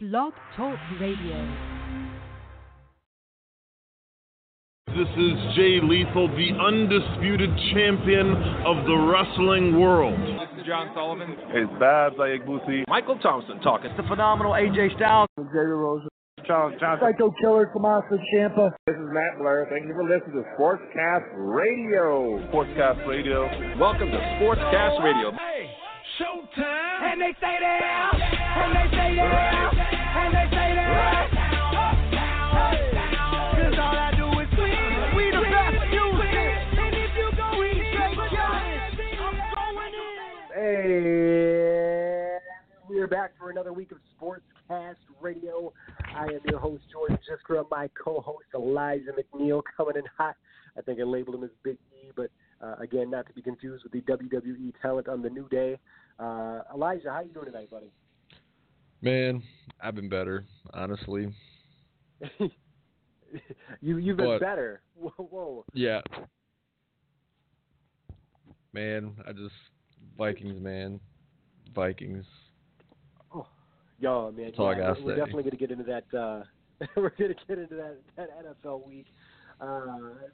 Blog Talk Radio. This is Jay Lethal, the undisputed champion of the wrestling world. This is John Sullivan. It's Babs Ayagbusi. Michael Thompson talking. It's the phenomenal AJ Styles. Xavier Rose. Charles Johnson. Psycho Killer, Tommaso Ciampa. This is Matt Blair. Thank you for listening to Sportscast Radio. Sportscast Radio. Welcome to Sportscast Radio. Hey, showtime. And they say that. And they say that. Hey, we are back for another week of Sportscast Radio. I am your host, Jordan Jiskra. My co-host, Elijah McNeil, coming in hot. I think I labeled him as Big E, but uh, again, not to be confused with the WWE talent on the New Day. Uh, Elijah, how you doing tonight, buddy? Man, I've been better, honestly. you you've been What? better. Whoa, whoa. Yeah. Man, I just Vikings, man. Vikings. Oh, yo, man, That's all I yeah, gotta we're, we're say. definitely going to get into that. Uh, we're going to get into that, that NFL week. Uh,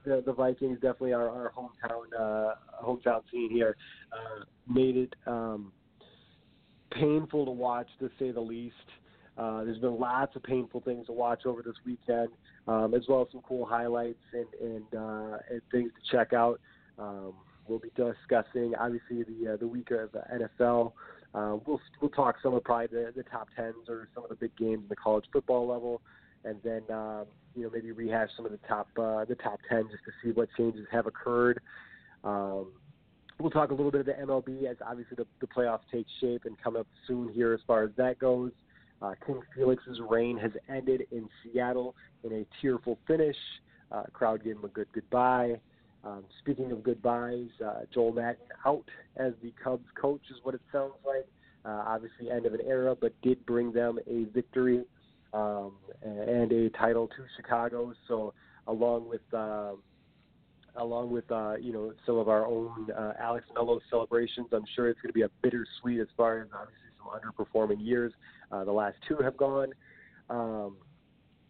the the Vikings definitely are our hometown uh, hometown scene here. Uh, made it um, painful to watch, to say the least. Uh, there's been lots of painful things to watch over this weekend, um, as well as some cool highlights and and, uh, and things to check out. Um, we'll be discussing obviously the uh, the week of NFL. Uh, we'll we'll talk some of probably the, the top tens or some of the big games in the college football level, and then um, you know maybe rehash some of the top uh, the top ten just to see what changes have occurred. Um, we'll talk a little bit of the MLB as obviously the, the playoffs take shape and come up soon here as far as that goes. Uh, King Felix's reign has ended in Seattle in a tearful finish. Uh, crowd gave him a good goodbye. Um, speaking of goodbyes, uh, Joe Maddon out as the Cubs coach is what it sounds like. Uh, obviously, end of an era, but did bring them a victory um, and a title to Chicago. So, along with um, along with uh, you know some of our own uh, Alex Mello celebrations, I'm sure it's going to be a bittersweet as far as obviously some underperforming years. Uh, the last two have gone. Um,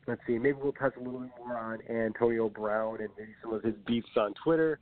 let's see, maybe we'll touch a little bit more on Antonio Brown and maybe some of his beefs on Twitter.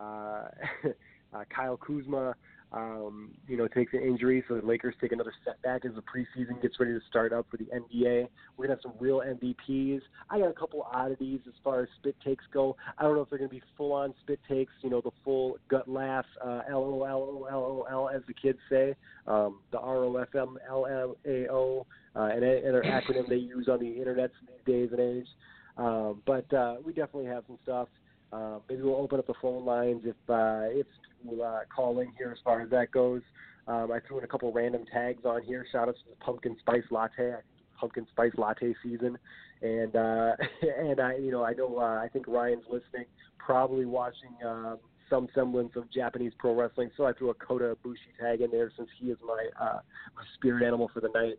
Uh, uh, Kyle Kuzma, um, you know, takes an injury, so the Lakers take another setback as the preseason gets ready to start up for the NBA. We're gonna have some real MVPs. I got a couple oddities as far as spit takes go. I don't know if they're gonna be full-on spit takes, you know, the full gut laugh, uh, L O L O L O L as the kids say, um, the R O F M L L A O, uh, and a- another acronym they use on the internet these days and age. Um, but uh, we definitely have some stuff. Uh, maybe we'll open up the phone lines if uh, if we'll uh, call in here as far as that goes. Um, I threw in a couple random tags on here. Shout out to the pumpkin spice latte, pumpkin spice latte season, and uh, and I you know I know uh, I think Ryan's listening, probably watching um, some semblance of Japanese pro wrestling. So I threw a Kota Ibushi tag in there since he is my uh, my spirit animal for the night.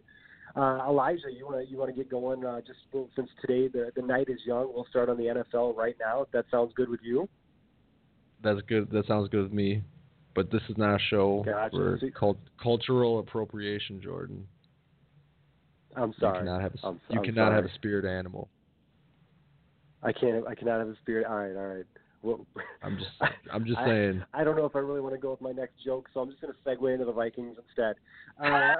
Uh, Elijah, you want to you want to get going? Uh, just well, since today the the night is young, we'll start on the NFL right now. If that sounds good with you. That's good. That sounds good with me. But this is not a show Gotcha. for cult- cultural appropriation, Jordan. I'm You sorry. cannot have a, I'm- you I'm cannot have a spirit animal. I can't. I cannot have a spirit. All right. All right. Well, I'm just I'm just I- saying. I don't know if I really want to go with my next joke, so I'm just going to segue into the Vikings instead. Uh,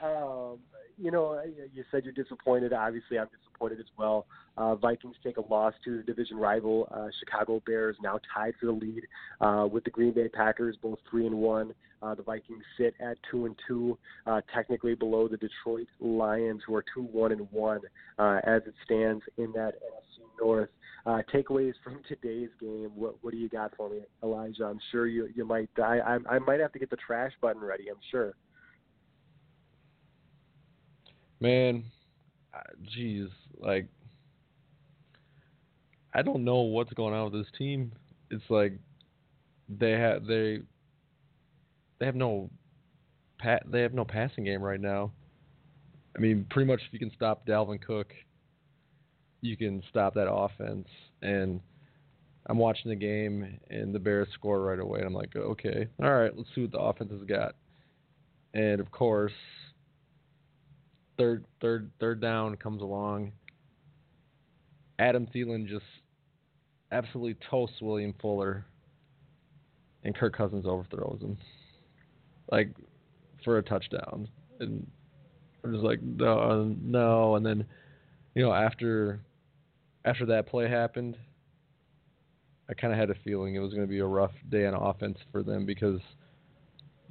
um, you know, you said you're disappointed. Obviously, I'm as well. Uh, Vikings take a loss to the division rival uh, Chicago Bears, now tied for the lead uh, with the Green Bay Packers, both three and one. Uh, the Vikings sit at two and two, uh, technically below the Detroit Lions, who are two one and one uh, as it stands in that NFC North. Uh, takeaways from today's game. What what do you got for me, Elijah? I'm sure you you might. I I, I might have to get the trash button ready. I'm sure. Man, jeez, like I don't know what's going on with this team. It's like they have they they have no pat they have no passing game right now. I mean, pretty much if you can stop Dalvin Cook, you can stop that offense. And I'm watching the game, and the Bears score right away, and I'm like, okay, all right, let's see what the offense has got. and of course, third third third down comes along. Adam Thielen just absolutely toasts William Fuller, and Kirk Cousins overthrows him, like for a touchdown. And I'm just like, no, no. And then, you know, after after that play happened, I kind of had a feeling it was going to be a rough day on offense for them because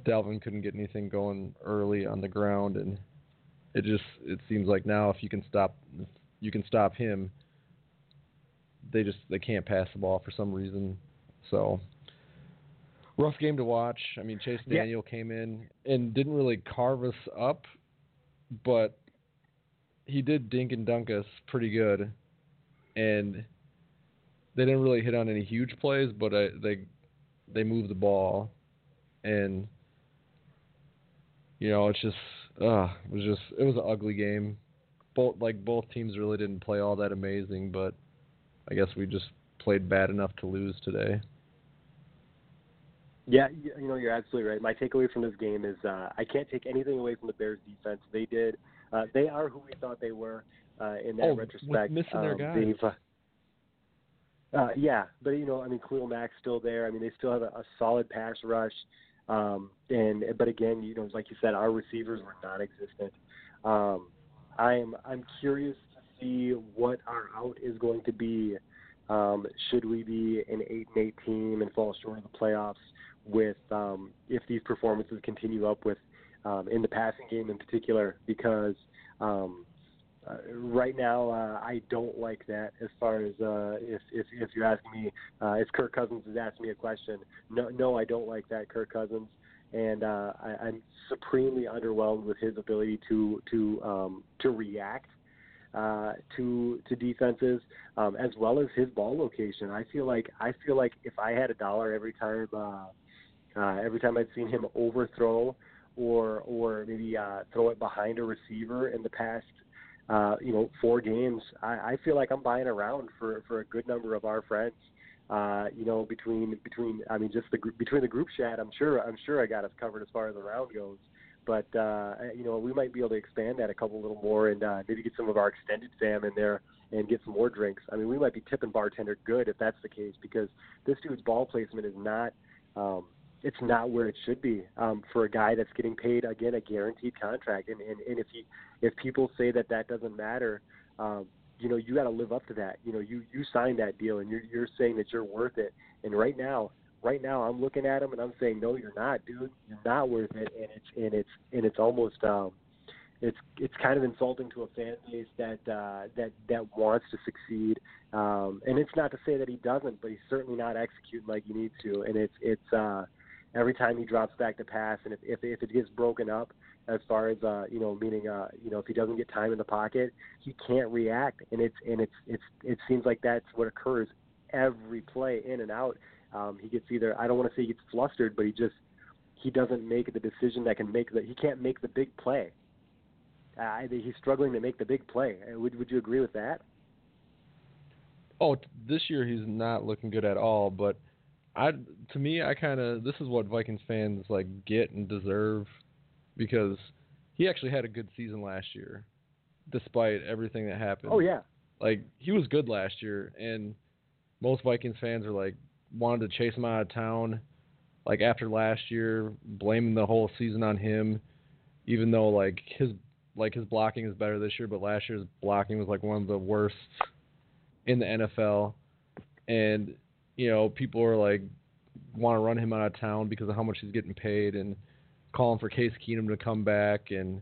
Dalvin couldn't get anything going early on the ground, and it just it seems like now if you can stop if you can stop him, they just they can't pass the ball for some reason. So rough game to watch. I mean, Chase Yeah. Daniel came in and didn't really carve us up, but he did dink and dunk us pretty good, and they didn't really hit on any huge plays, but uh, they they moved the ball, and you know it's just uh it was just it was an ugly game. Both like both teams really didn't play all that amazing, but I guess we just played bad enough to lose today. Yeah, you know you're absolutely right. My takeaway from this game is uh, I can't take anything away from the Bears defense. They did. Uh, they are who we thought they were uh, in that Oh, with retrospect. missing their Um, guys. uh, uh, yeah, but you know, I mean, Khalil Mack's still there. I mean, they still have a, a solid pass rush. Um, and but again, you know, like you said, our receivers were non-existent. Um, I'm I'm curious see what our out is going to be. Um, should we be an eight and eight team and fall short of the playoffs with um, if these performances continue up with um, in the passing game in particular? Because um, uh, right now uh, I don't like that. As far as uh, if if if you're asking me, uh, if Kirk Cousins is asking me a question, no, no, I don't like that Kirk Cousins, and uh, I, I'm supremely underwhelmed with his ability to to um, to react uh, to to defenses um, as well as his ball location. I feel like I feel like if I had a dollar every time uh, uh, every time I'd seen him overthrow or or maybe uh, throw it behind a receiver in the past uh, you know four games, I, I feel like I'm buying around for for a good number of our friends. Uh, you know, between between I mean, just the between the group chat, I'm sure I'm sure I got us covered as far as the round goes. But uh, you know, we might be able to expand that a couple little more, and uh, maybe get some of our extended fam in there and get some more drinks. I mean, we might be tipping bartender good if that's the case, because this dude's ball placement is not. Um, it's not where it should be um, for a guy that's getting paid again a guaranteed contract. And, and and if he if people say that that doesn't matter, um, you know you got to live up to that. You know you you signed that deal and you're you're saying that you're worth it. And right now, right now I'm looking at him and I'm saying no, you're not, dude. You're not worth it. And it's and it's and it's almost um, it's it's kind of insulting to a fan base that uh, that that wants to succeed. Um, and it's not to say that he doesn't, but he's certainly not executing like he needs to. And it's it's uh, every time he drops back to pass, and if if, if it gets broken up, as far as uh, you know, meaning uh, you know, if he doesn't get time in the pocket, he can't react, and it's and it's it's it seems like that's what occurs every play in and out. Um, he gets either I don't want to say he gets flustered, but he just he doesn't make the decision that can make that he can't make the big play. Uh, he's struggling to make the big play. Uh, Would would you agree with that? Oh, t- this year he's not looking good at all. But I, to me, I kind of this is what Vikings fans like get and deserve because he actually had a good season last year, despite everything that happened. Oh yeah, like he was good last year, and most Vikings fans are like wanted to chase him out of town. Like after last year, blaming the whole season on him, even though like his like his blocking is better this year, but last year's blocking was like one of the worst in the NFL, and you know people are like want to run him out of town because of how much he's getting paid and calling for Case Keenum to come back and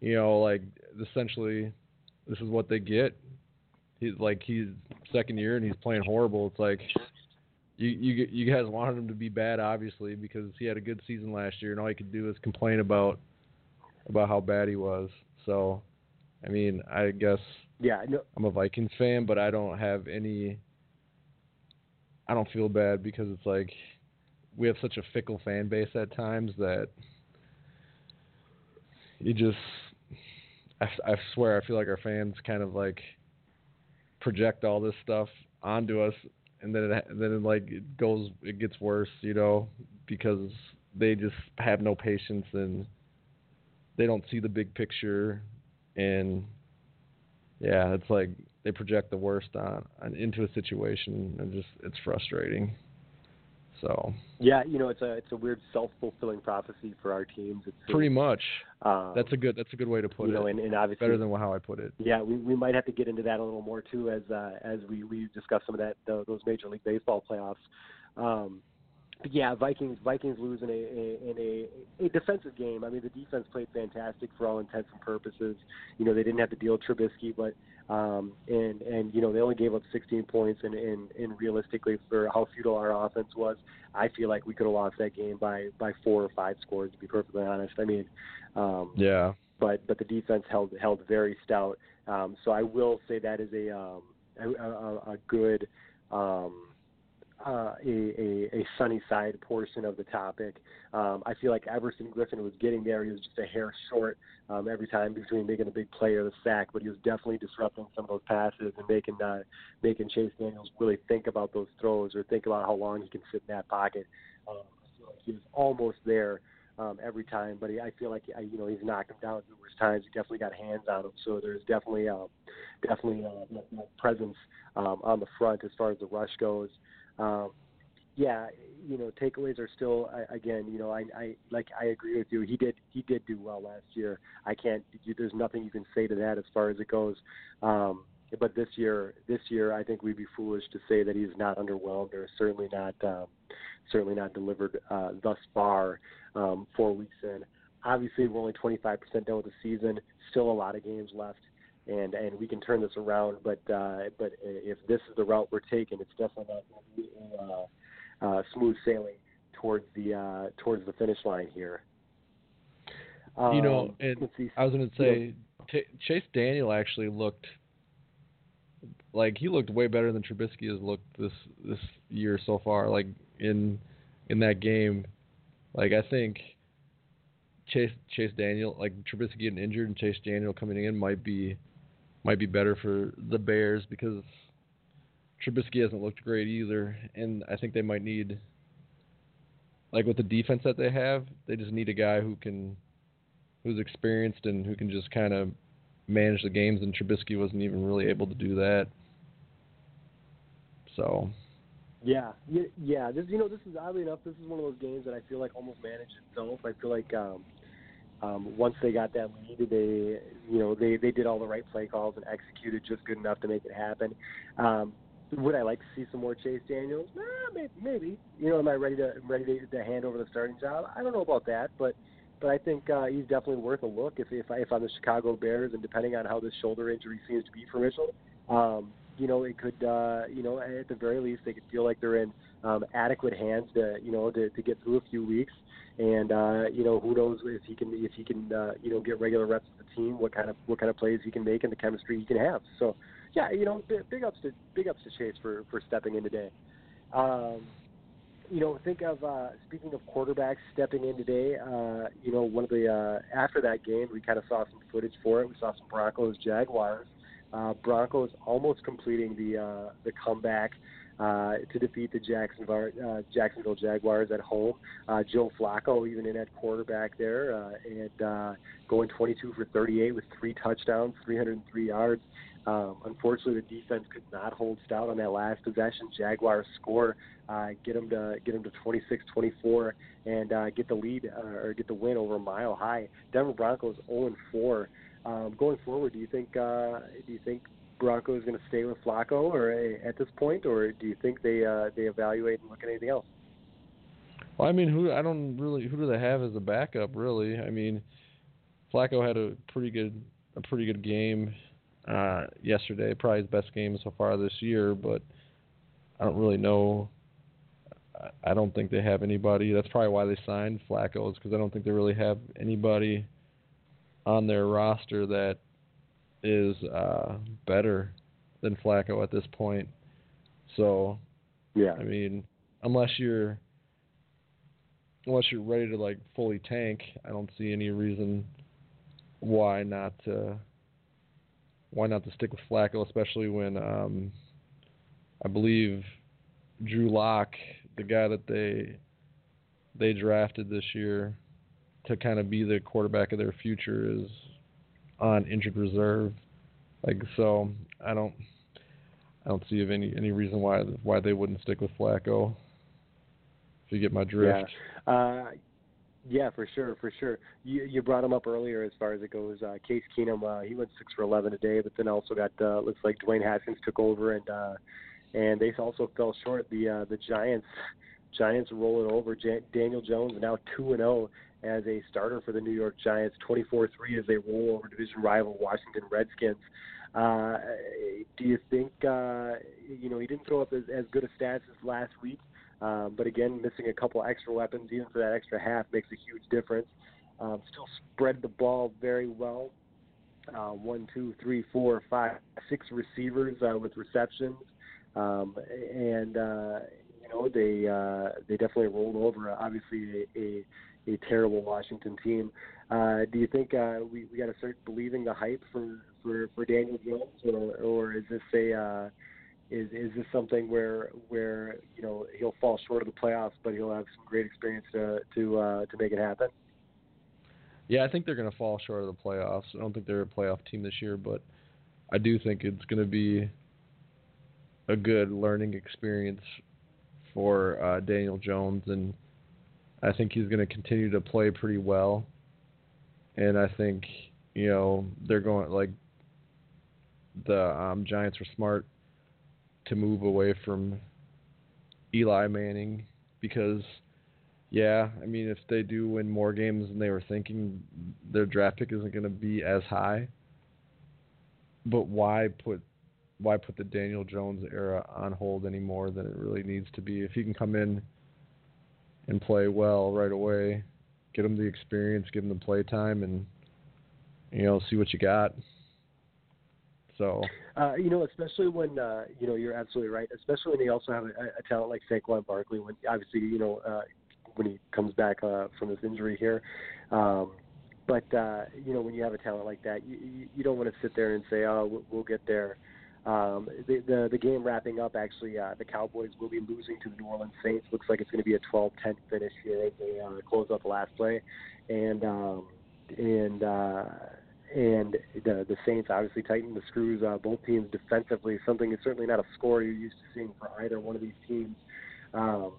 you know like essentially this is what they get. He's like he's second year and he's playing horrible. It's like you you you guys wanted him to be bad obviously because he had a good season last year and all he could do is complain about about how bad he was. So I mean, I guess yeah. No, I'm a Vikings fan, but I don't have any. I don't feel bad because it's like we have such a fickle fan base at times that you just. I, I swear, I feel like our fans kind of like project all this stuff onto us, and then it then it like it goes, it gets worse, you know, because they just have no patience and they don't see the big picture, and yeah, it's like they project the worst on, on into a situation, and just it's frustrating. So yeah, you know, it's a it's a weird self fulfilling prophecy for our teams. It's pretty much. Um, that's a good that's a good way to put you it. know, and, and obviously better than how I put it. Yeah, we we might have to get into that a little more too as uh, as we we discuss some of that the, those Major League Baseball playoffs. Um, yeah, Vikings Vikings lose in a, a in a, a defensive game. I mean, the defense played fantastic for all intents and purposes. You know, they didn't have to deal with Trubisky, but um, and and you know they only gave up 16 points, and, and and realistically for how futile our offense was, I feel like we could have lost that game by by four or five scores. To be perfectly honest, I mean, um, yeah. But but the defense held held very stout. Um, so I will say that is a um, a, a, a good. Um, uh, a, a, a sunny side portion of the topic. Um, I feel like Everson Griffen was getting there. He was just a hair short um, every time between making a big play or the sack, but he was definitely disrupting some of those passes and making uh, making Chase Daniels really think about those throws or think about how long he can sit in that pocket. Um, I feel like he was almost there um, every time, but he, I feel like you know he's knocked him down numerous times. He definitely got hands on him, so there's definitely uh, definitely uh, presence um, on the front as far as the rush goes. Um, yeah, you know, takeaways are still again, you know, I, I like I agree with you. He did he did do well last year. I can't. There's nothing you can say to that as far as it goes. Um, but this year, this year, I think we'd be foolish to say that he's not underwhelmed or certainly not, um, certainly not delivered uh, thus far. Um, four weeks in, obviously we're only 25% done with the season. Still a lot of games left and and we can turn this around. But uh, but if this is the route we're taking, it's definitely not going to be uh, uh, smooth sailing towards the uh, towards the finish line here. Um, you know, and I was going to say T- Chase Daniel actually looked like he looked way better than Trubisky has looked this this year so far. Like in in that game, like I think Chase Chase Daniel, like Trubisky getting injured and Chase Daniel coming in might be might be better for the Bears because Trubisky hasn't looked great either, and I think they might need, like with the defense that they have, they just need a guy who can, who's experienced and who can just kind of manage the games, and Trubisky wasn't even really able to do that. So. Yeah, yeah. This, you know, this is oddly enough, this is one of those games that I feel like almost managed itself. I feel like um, um, once they got that lead, they you know they they did all the right play calls and executed just good enough to make it happen. Um, would I like to see some more Chase Daniels? Nah, maybe, maybe. You know, am I ready to ready to, to hand over the starting job? I don't know about that, but but I think uh, he's definitely worth a look if if, I, if I'm the Chicago Bears and depending on how this shoulder injury seems to be for Mitchell, um, you know, it could uh, you know at the very least they could feel like they're in um, adequate hands to you know to, to get through a few weeks and uh, you know who knows if he can if he can uh, you know get regular reps with the team, what kind of what kind of plays he can make and the chemistry he can have. So yeah, you know big, ups to big ups to Chase for for stepping in today. Um, you know, think of uh, speaking of quarterbacks stepping in today. Uh, you know, one of the uh, after that game, we kind of saw some footage for it. We saw some Broncos Jaguars. Uh, Broncos almost completing the uh, the comeback uh, to defeat the Jacksonville, uh, Jacksonville Jaguars at home. Uh, Joe Flacco even in at quarterback there uh, and uh, going 22 for 38 with three touchdowns, 303 yards. Um, unfortunately, the defense could not hold stout on that last possession. Jaguars score, uh, get them to get them to 26-24, and uh, get the lead uh, or get the win over a mile high. Denver Broncos 0-4. Um, going forward, do you think uh, do you think Broncos going to stay with Flacco, or uh, at this point, or do you think they uh, they evaluate and look at anything else? Well, I mean, who I don't really who do they have as a backup? Really, I mean, Flacco had a pretty good a pretty good game uh, yesterday, probably his best game so far this year. But I don't really know. I don't think they have anybody. That's probably why they signed Flacco, is because I don't think they really have anybody on their roster that is uh, better than Flacco at this point. So, yeah, I mean, unless you're unless you're ready to like fully tank, I don't see any reason why not to why not to stick with Flacco, especially when um, I believe Drew Lock, the guy that they they drafted this year, to kind of be the quarterback of their future is on injured reserve. Like so, I don't I don't see any any reason why why they wouldn't stick with Flacco. If you get my drift. Yeah. Uh, yeah, for sure, for sure. You you brought him up earlier as far as it goes. Uh, Case Keenum, uh, he went six for eleven a day, but then also got uh, looks like Dwayne Haskins took over and uh, and they also fell short. The uh, the Giants Giants rolling over. Daniel Jones now two and zero oh as a starter for the New York Giants, 24-3 as they roll over division rival Washington Redskins. Uh, do you think uh, you know he didn't throw up as, as good a stats as last week? Um, but again, missing a couple extra weapons, even for that extra half, makes a huge difference. Um, still spread the ball very well. Uh, one, two, three, four, five, six receivers uh, with receptions, um, and uh, you know they uh, they definitely rolled over. Obviously, a, a a terrible Washington team. Uh, do you think uh, we we got to start believing the hype for for for Daniel Jones, or or is this a uh, is is this something where where you know he'll fall short of the playoffs, but he'll have some great experience to to uh, to make it happen? Yeah, I think they're going to fall short of the playoffs. I don't think they're a playoff team this year, but I do think it's going to be a good learning experience for uh, Daniel Jones, and I think he's going to continue to play pretty well. And I think you know they're going like the um, Giants were smart to move away from Eli Manning because yeah, I mean if they do win more games than they were thinking, their draft pick isn't going to be as high. But why put why put the Daniel Jones era on hold any more than it really needs to be? If he can come in and play well right away, get them the experience, give them the play time, and you know see what you got. So uh, you know, especially when uh, you know you're absolutely right. Especially when they also have a, a talent like Saquon Barkley. When obviously you know uh, when he comes back uh, from this injury here. Um, but uh, you know when you have a talent like that, you, you, you don't want to sit there and say, "Oh, we'll, we'll get there." Um, the, the the game wrapping up, actually, uh, the Cowboys will be losing to the New Orleans Saints. Looks like it's going to be a 12-10 finish here as they uh, close out the last play, and um, and uh, and the the Saints obviously tightened the screws. Uh, both teams defensively, something is certainly not a score you're used to seeing for either one of these teams. Um,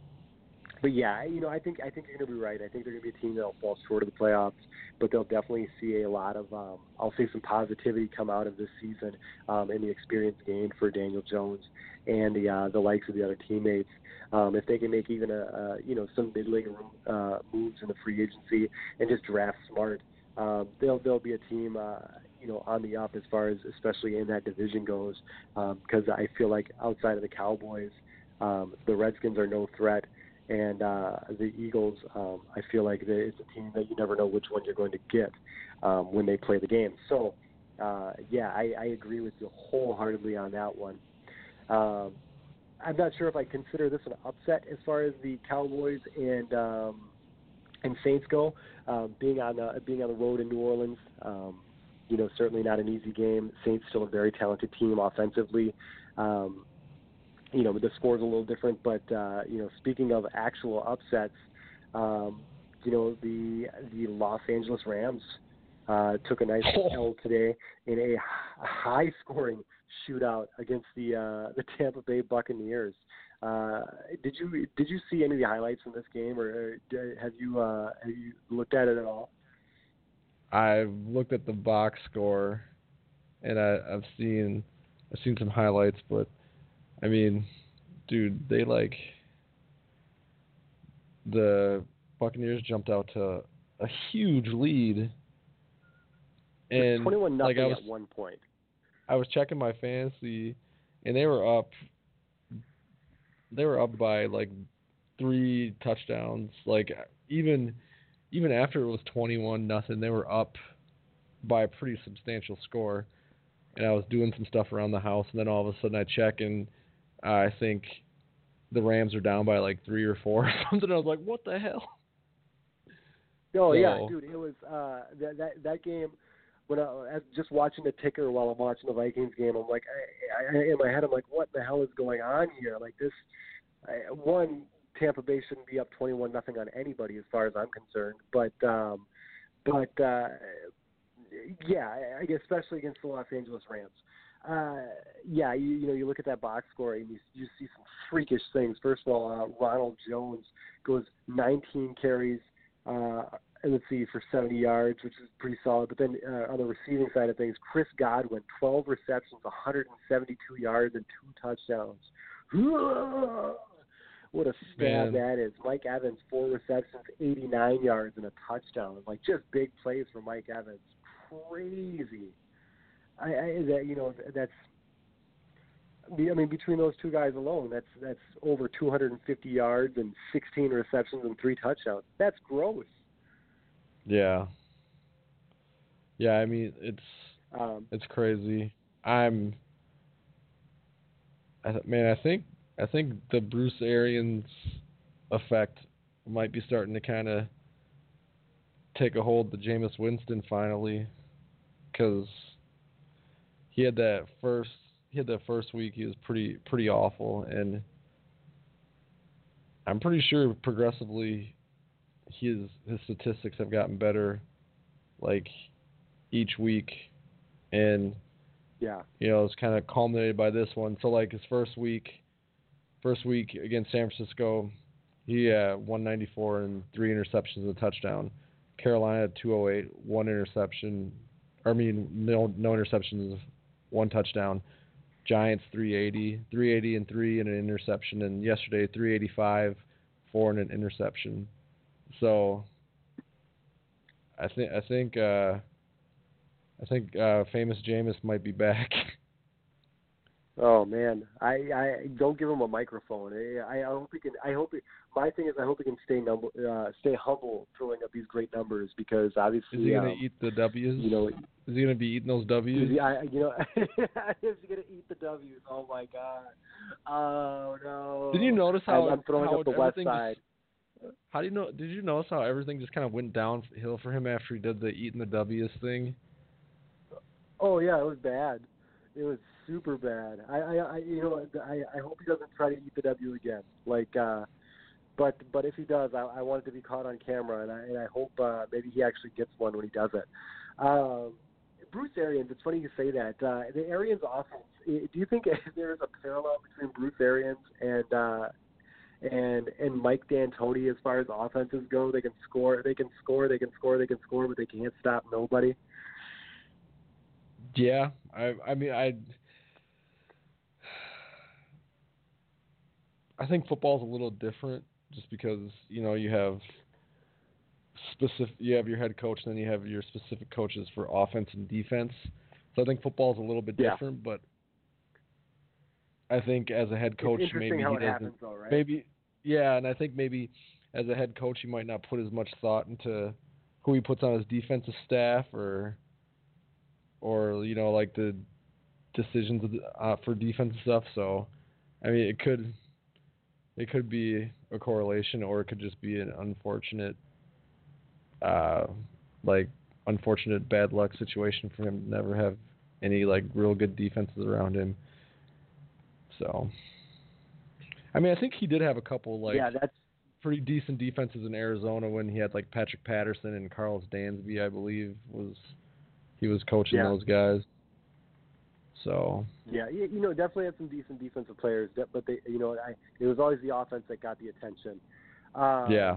but yeah, you know, I think I think you're to be right. I think they're to be a team that'll fall short of the playoffs, but they'll definitely see a lot of, um, I'll say, some positivity come out of this season um, and the experience gained for Daniel Jones and the uh, the likes of the other teammates. Um, if they can make even a, a you know some middling uh, moves in the free agency and just draft smart, um, they'll they'll be a team uh, you know on the up as far as especially in that division goes because um, I feel like outside of the Cowboys, um, the Redskins are no threat. And uh, the Eagles, um, I feel like it's a team that you never know which one you're going to get um, when they play the game. So, uh, yeah, I, I agree with you wholeheartedly on that one. Um, I'm not sure if I consider this an upset as far as the Cowboys and um, and Saints go. Um, being on the, being on the road in New Orleans, um, you know, certainly not an easy game. Saints still a very talented team offensively. Um, you know, the score's a little different, but uh, you know, speaking of actual upsets, um, you know, the the Los Angeles Rams uh, took a nice oh. L today in a high-scoring shootout against the uh, the Tampa Bay Buccaneers. Uh, did you did you see any of the highlights from this game, or have you uh, have you looked at it at all? I've looked at the box score, and I, I've seen I've seen some highlights, but I mean, dude, they like the Buccaneers jumped out to a huge lead, and twenty-one nothing like I was, at one point. I was checking my fantasy, and they were up they were up by like three touchdowns. Like even even after it was twenty one nothing, they were up by a pretty substantial score. And I was doing some stuff around the house, and then all of a sudden I check, and I think the Rams are down by like three or four or something. I was like, "What the hell?" Oh so, yeah, dude, it was uh, that that that game when I just watching the ticker while I'm watching the Vikings game, I'm like, I, I, in my head, I'm like, what the hell is going on here? Like this, I, one Tampa Bay shouldn't be up 21 nothing on anybody as far as I'm concerned. But um, but uh, yeah, I guess especially against the Los Angeles Rams. Uh, yeah, you, you know, you look at that box score and you, you see some freakish things. First of all, uh, Ronald Jones goes 19 carries, uh, let's see, for 70 yards, which is pretty solid. But then uh, on the receiving side of things, Chris Godwin, 12 receptions, 172 yards, and two touchdowns. What a stab Man. that is. Mike Evans, four receptions, 89 yards, and a touchdown. Like, just big plays for Mike Evans. Crazy. I, I that you know that's I mean between those two guys alone that's that's over 250 yards and 16 receptions and three touchdowns. That's gross. Yeah. Yeah, I mean it's Um, it's crazy. I'm I th- man, I think I think the Bruce Arians effect might be starting to kind of take a hold to Jameis Winston finally cuz he had that first he had that first week he was pretty pretty awful and I'm pretty sure progressively his his statistics have gotten better like each week and yeah. you know, it's kind of culminated by this one. So like his first week, first week against San Francisco, he had 194 and three interceptions and a touchdown. Carolina 208, one interception. Or I mean, no no interceptions, one touchdown. Giants 380, 380 and three and an interception. And yesterday 385, four and an interception. So I think I think uh, I think uh, famous Jameis might be back. Oh man, I I don't give him a microphone. I I hope he can. I hope he, my thing is I hope he can stay number uh, stay humble, throwing up these great numbers because obviously Is he gonna um, eat the W's? you know Is he gonna be eating those W's? He, I, you know, is he gonna eat the W's? Oh my God! Oh no! Did you notice how I'm, I'm throwing how up the west side? Just, how do you know? Did you notice how everything just kind of went downhill for him after he did the eating the W's thing? Oh yeah, it was bad. It was super bad. I, I, I you know, I, I hope he doesn't try to eat the W again. Like, uh, but, but if he does, I, I want it to be caught on camera, and I, and I hope uh, maybe he actually gets one when he does it. Um, Bruce Arians, it's funny you say that. Uh, the Arians offense. Do you think there is a parallel between Bruce Arians and uh, and and Mike D'Antoni as far as offenses go? They can score, they can score, they can score, they can score, but they can't stop nobody. Yeah, I I mean I I think football's a little different just because you know you have specific you have your head coach and then you have your specific coaches for offense and defense. So I think football's a little bit Yeah. different, but I think as a head coach maybe he doesn't happens, though, right? maybe yeah, and I think maybe as a head coach he might not put as much thought into who he puts on his defensive staff or or you know like the decisions uh, for defense stuff. So I mean it could it could be a correlation or it could just be an unfortunate uh like unfortunate bad luck situation for him to never have any like real good defenses around him. So I mean I think he did have a couple like yeah, that's pretty decent defenses in Arizona when he had like Patrick Peterson and Karlos Dansby, I believe, was he was coaching Yeah. those guys. So Yeah, you, you know, definitely had some decent defensive players, but they, you know, I it was always the offense that got the attention. Um, yeah,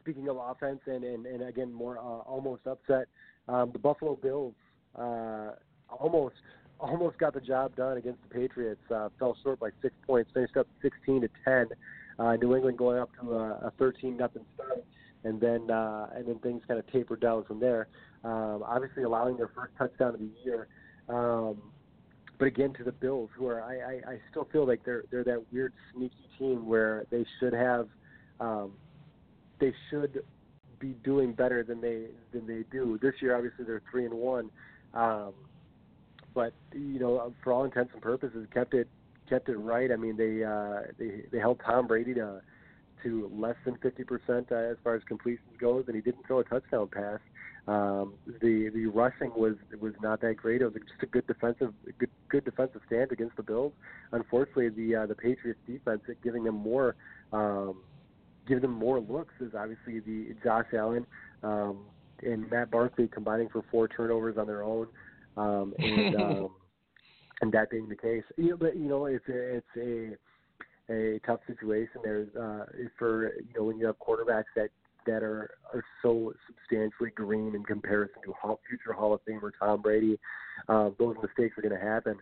Speaking of offense, and and, and again, more uh, almost upset, um, the Buffalo Bills uh, almost almost got the job done against the Patriots. Uh, fell short by six points, finished up 16 to 10. Uh, New England going up to a, a 13 nothing start, and then uh, and then things kind of tapered down from there. Um, obviously, allowing their first touchdown of the year. Um, but again, to the Bills, who are I, I, I still feel like they're they're that weird sneaky team where they should have um, they should be doing better than they than they do. This year, obviously, they're three and one, um, but you know, for all intents and purposes, kept it kept it right. I mean, they uh, they they held Tom Brady to to less than fifty percent uh, as far as completions goes, and he didn't throw a touchdown pass. Um, the the rushing was was not that great. It was just a good defensive good good defensive stand against the Bills. Unfortunately, the uh, the Patriots defense giving them more um, giving them more looks is obviously the Josh Allen. Um, and Matt Barkley combining for four turnovers on their own, um, and um, and that being the case, you know, but you know it's a, it's a a tough situation there uh, for you know when you have quarterbacks that that are are so substantially green in comparison to Hall, future Hall of Famer Tom Brady. Uh, those mistakes are going to happen.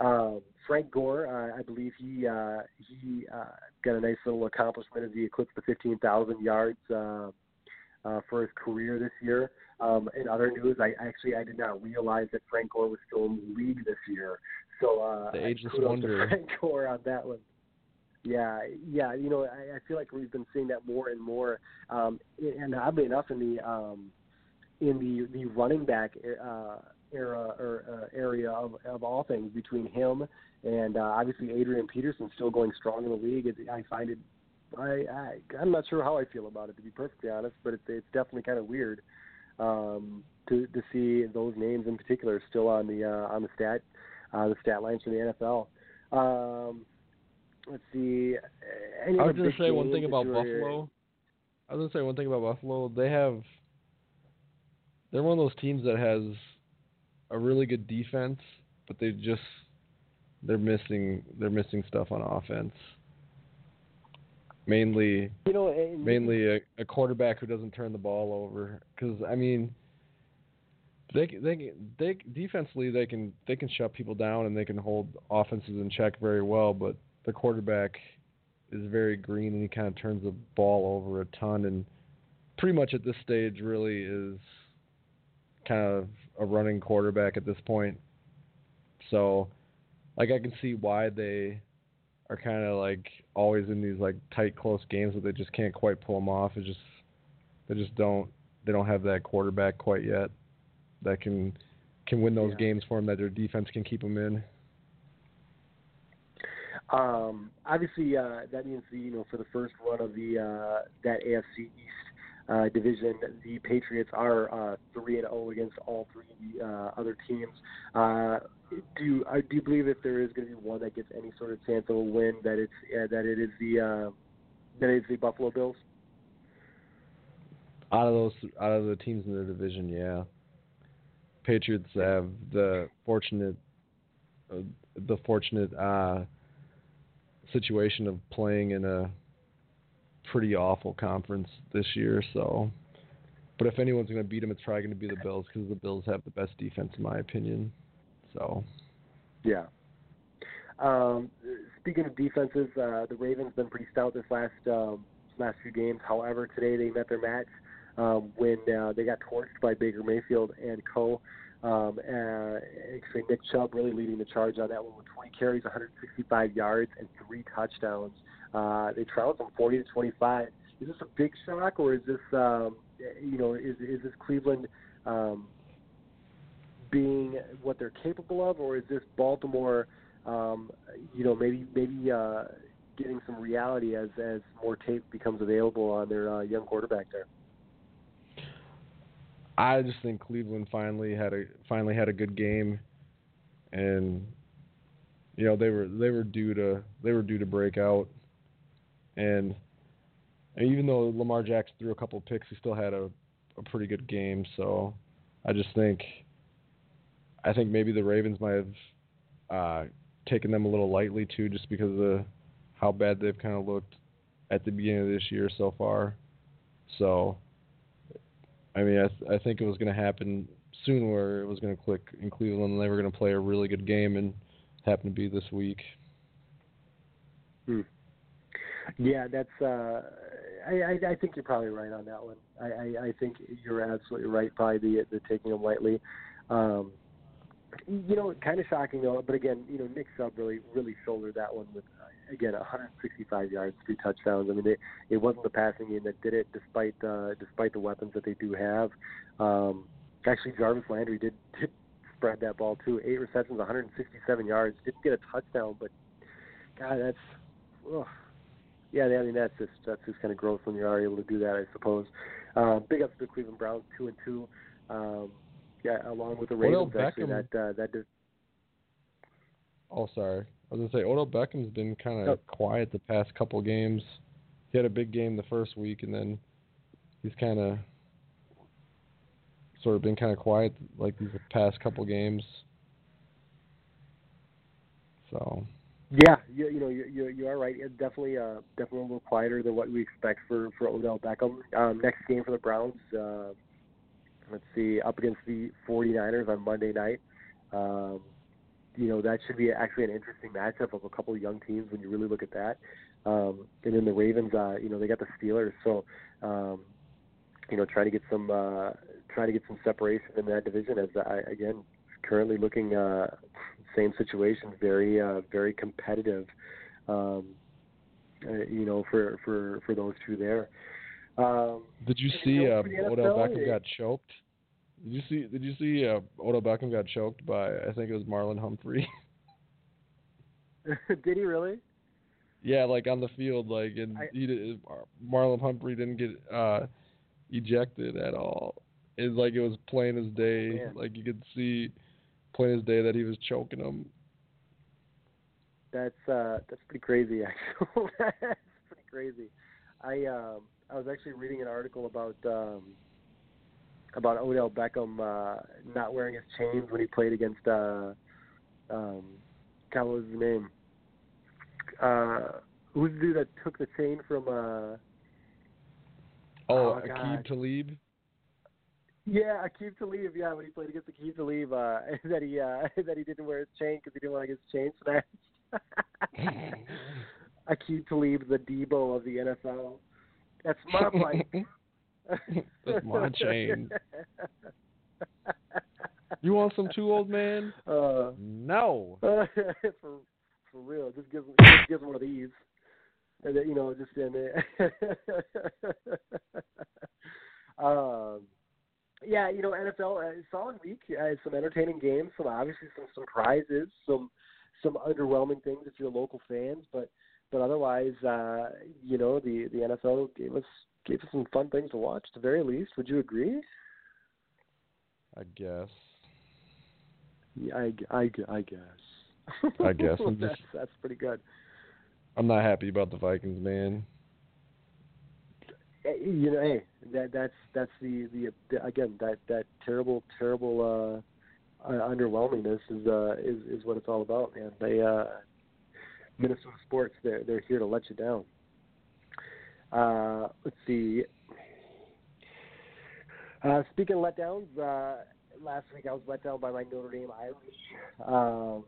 Um, Frank Gore, uh, I believe he uh, he uh, got a nice little accomplishment as he eclipsed the 15,000 yards uh, uh, for his career this year. Um, in other news, I actually I did not realize that Frank Gore was still in the league this year. So uh, the ageless wonder. Frank Gore on that one. Yeah, yeah. You know, I, I feel like we've been seeing that more and more. Um, and oddly enough, in the um, in the the running back uh, era or uh, area of, of all things between him and uh, obviously Adrian Peterson still going strong in the league. I find it. I, I I'm not sure how I feel about it to be perfectly honest, but it's it's definitely kind of weird um, to to see those names in particular still on the uh, on the stat uh, the stat lines for the NFL. Um, let's see. Uh, any I was gonna say one thing about Buffalo. I was gonna say one thing about Buffalo. They have. They're one of those teams that has a really good defense, but they just they're missing they're missing stuff on offense. Mainly, You know, and- mainly a, a quarterback who doesn't turn the ball over. Because I mean, they they can- they defensively they can they can shut people down and they can hold offenses in check very well, but the quarterback is very green and he kind of turns the ball over a ton and pretty much at this stage really is kind of a running quarterback at this point. So like I can see why they are kind of like always in these like tight close games that they just can't quite pull them off. It's just they just don't they don't have that quarterback quite yet that can can win those Yeah. games for them that their defense can keep them in. Um, obviously, uh, that means the, you know for the first run of the uh, that AFC East uh, division, the Patriots are uh, three and zero against all three uh, other teams. Uh, do you, do you believe if there is going to be one that gets any sort of chance of a win, that it's that it is the that it is the Buffalo Bills? Out of those out of the teams in the division, yeah. Patriots have the fortunate the fortunate situation of playing in a pretty awful conference this year, so but if anyone's going to beat them, it's probably going to be the Bills because the Bills have the best defense, in my opinion. So, Yeah. Um, speaking of defenses, uh, the Ravens have been pretty stout this last um, last few games. However, today they met their match um, when uh, they got torched by Baker Mayfield and co. Um, uh, actually, Nick Chubb really leading the charge on that one with 20 carries, 165 yards, and three touchdowns. Uh, they trailed them 40 to 25. Is this a big shock, or is this um, you know is is this Cleveland? Um, being what they're capable of, or is this Baltimore, um, you know, maybe maybe uh, getting some reality as as more tape becomes available on their uh, young quarterback there? I just think Cleveland finally had a finally had a good game, and you know they were they were due to they were due to break out, and, and even though Lamar Jackson threw a couple picks, he still had a a pretty good game. So I just think I think maybe the Ravens might have uh, taken them a little lightly too, just because of how bad they've kind of looked at the beginning of this year so far. So I mean, I, th- I think it was going to happen soon where it was going to click in Cleveland and they were going to play a really good game and happened to be this week. Hmm. Yeah, that's. Uh, I, I I think you're probably right on that one. I, I I think you're absolutely right. Probably the the taking them lightly. Um, you know, kind of shocking though. But again, you know, Nick Chubb really really shouldered that one with again 165 yards, three touchdowns. I mean, it it wasn't the passing game that did it, despite uh, despite the weapons that they do have. Um, actually, Jarvis Landry did did spread that ball too. Eight receptions, 167 yards. Didn't get a touchdown, but God, that's. Ugh. Yeah, I mean that's just that's just kind of growth when you are able to do that, I suppose. Um, big ups to the Cleveland Browns, two and two. Um, yeah, along with the Ravens, actually that uh, that did, Oh, sorry. I was going to say, Odell Beckham's been kind of Oh. quiet the past couple games. He had a big game the first week and then he's kind of sort of been kind of quiet like these past couple games. So. Yeah, you, you know you, you you are right. It's definitely uh definitely a little quieter than what we expect for for Odell Beckham. Um, next game for the Browns. Uh, let's see, up against the 49ers on Monday night. Um, you know that should be actually an interesting matchup of a couple of young teams when you really look at that. Um, and then the Ravens, uh, you know, they got the Steelers, so um, you know, trying to get some uh, trying to get some separation in that division. As I again currently looking uh, same situation, very uh, very competitive. Um, uh, you know, for for for those two there. Um, did you see uh, Odell Beckham got choked? Did you see? Did you see uh, Odell Beckham got choked by? I think it was Marlon Humphrey. did he really? Yeah, like on the field, like and I, he did, Marlon Humphrey didn't get uh ejected at all. It's like it was plain as day. Man. Like you could see plain as day that he was choking him. That's uh that's pretty crazy actually. that's pretty crazy. I um I was actually reading an article about um about Odell Beckham uh not wearing his chains when he played against uh um God what was his name? Uh who's the dude that took the chain from uh Oh, oh Aqib Talib. Yeah, Aqib Talib. Yeah, when he played against Aqib Talib, uh, that he uh, that he didn't wear his chain because he didn't want to get his chain snatched. Aqib Talib, the Debo of the NFL. That's my fight. That's my chain. you want some too, old man? Uh, no. for for real, just give just give him one of these and then, you know, just in there. um, yeah, you know, NFL uh, solid week. Uh, some entertaining games. Some obviously some surprises. Some some underwhelming things if you're local fans, but but otherwise, uh, you know, the the NFL gave us gave us some fun things to watch. At the very least, would you agree? I guess. Yeah, I, I, I guess. I guess. I'm that's, that's pretty good. I'm not happy about the Vikings, man. You know, hey, that that's that's the the, the again that that terrible terrible uh, uh underwhelmingness is uh is is what it's all about, man. They uh Minnesota sports they're they're here to let you down. Uh let's see. Uh speaking of letdowns, uh last week I was let down by my Notre Dame Irish. Um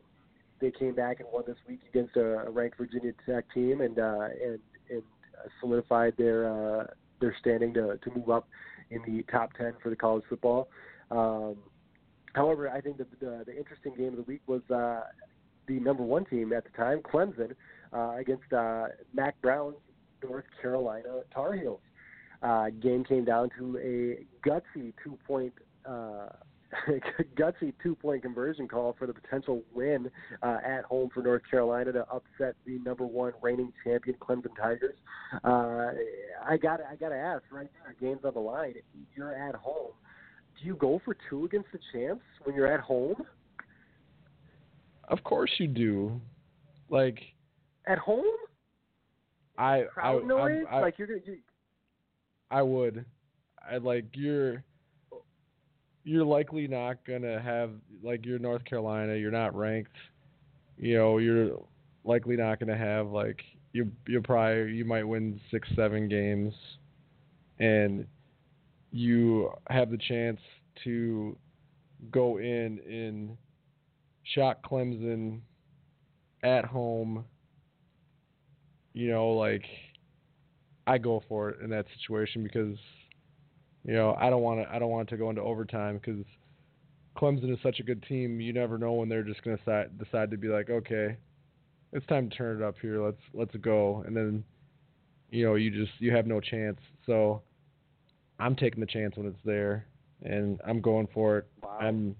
they came back and won this week against a, a ranked Virginia Tech team and uh, and and solidified their uh, their standing to to move up in the top ten for the college football. Um, however, I think that the, the interesting game of the week was uh, the number one team at the time, Clemson, uh, against uh, Mack Brown's North Carolina Tar Heels. Uh, game came down to a gutsy two point. Uh, gutsy two point conversion call for the potential win uh, at home for North Carolina to upset the number one reigning champion Clemson Tigers. Uh, I got I got to ask right there, games on the line. You're at home, do you go for two against the champs when you're at home? Of course you do. Like at home. I crowd I, noise I, I, like you're gonna. You, I would. I like you're you're likely not gonna have like you're North Carolina, you're not ranked. You know, you're likely not gonna have like you you probably you might win six, seven games and you have the chance to go in and shock Clemson at home. You know, like I go for it in that situation because you know, I don't want to. I don't want to go into overtime because Clemson is such a good team. You never know when they're just going to decide, decide to be like, okay, it's time to turn it up here. Let's let's go. And then, you know, you just you have no chance. So I'm taking the chance when it's there, and I'm going for it. Wow. I'm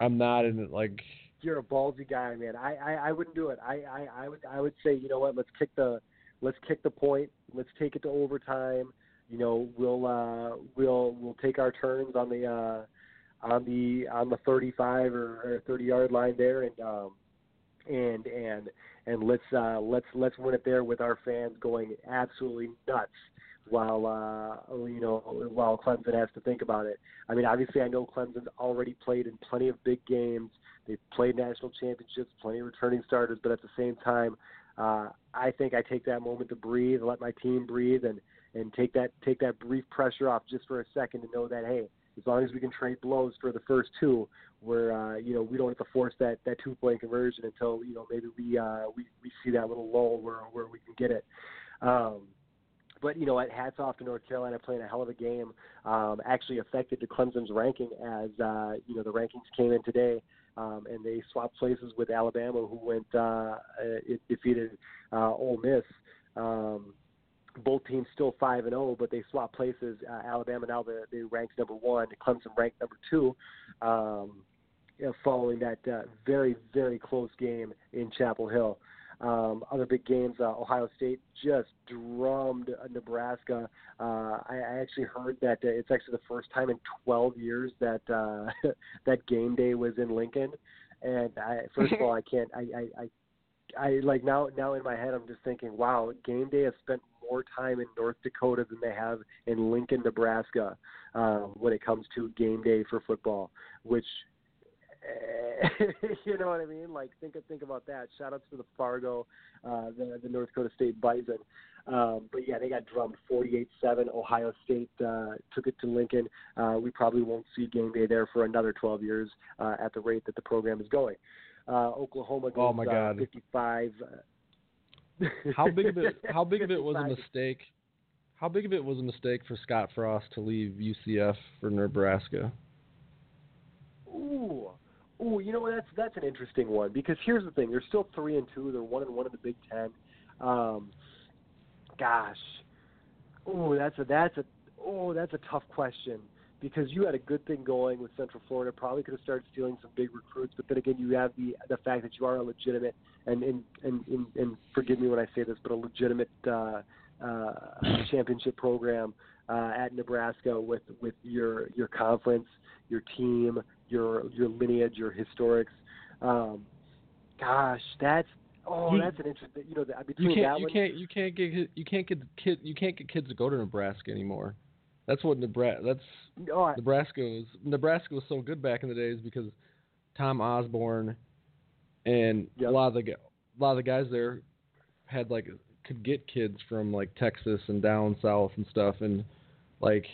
I'm not in it like. You're a ballsy guy, man. I, I I wouldn't do it. I, I I would I would say, you know what? Let's kick the let's kick the point. Let's take it to overtime you know we'll uh, we'll we'll take our turns on the uh, on the on the 35 or, or 30 yard line there and um, and and and let's uh, let's let's win it there with our fans going absolutely nuts while uh, you know while Clemson has to think about it. I mean, obviously, I know Clemson's already played in plenty of big games. They've played national championships, plenty of returning starters, but at the same time, uh, I think I take that moment to breathe, let my team breathe, and and take that take that brief pressure off just for a second to know that hey, as long as we can trade blows for the first two, where uh, you know we don't have to force that that two point conversion until you know maybe we uh, we we see that little lull where where we can get it. Um, but you know, at hats off to North Carolina playing a hell of a game. Um, actually affected the Clemson's ranking as uh, you know the rankings came in today, um, and they swapped places with Alabama, who went uh, it defeated uh, Ole Miss. Um, both teams still five and zero, but they swapped places. Uh, Alabama now they they ranked number one, Clemson ranked number two, um, following that uh, very very close game in Chapel Hill. Um, other big games, uh, Ohio State just drummed uh, Nebraska. Uh, I, I actually heard that uh, it's actually the first time in 12 years that uh, that game day was in Lincoln. And I, first of all, I can't. I, I, I I like now now in my head I'm just thinking, wow, game day has spent more time in North Dakota than they have in Lincoln, Nebraska, um, when it comes to game day for football. Which, you know what I mean? Like think think about that. Shout outs to the Fargo, uh, the the North Dakota State Bison. Um, but yeah, they got drummed 48-7. Ohio State uh, took it to Lincoln. Uh, we probably won't see game day there for another 12 years uh, at the rate that the program is going. Uh, Oklahoma goes Oh my God. Uh, 55. uh, How big of it? How big of it was a mistake? How big of it was a mistake for Scott Frost to leave UCF for Nebraska? Ooh, ooh, you know what? That's that's an interesting one because here's the thing: they're still three and two. They're one and one in the Big Ten. Um, gosh, ooh, that's a that's a oh that's a tough question because you had a good thing going with Central Florida. Probably could have started stealing some big recruits, but then again, you have the the fact that you are a legitimate and and and and, and forgive me when I say this, but a legitimate uh, uh, championship program uh, at Nebraska with with your your conference, your team, your your lineage, your historics. Um, gosh, that's oh, You- that's an interesting. You know, the, You between can't. that You one, can't. You can't get. You can't get kid. You can't get kids to go to Nebraska anymore. That's what Nebraska. That's oh, I, Nebraska was. Nebraska was so good back in the days because Tom Osborne and Yep. a lot of the a lot of the guys there had like could get kids from like Texas and down south and stuff and like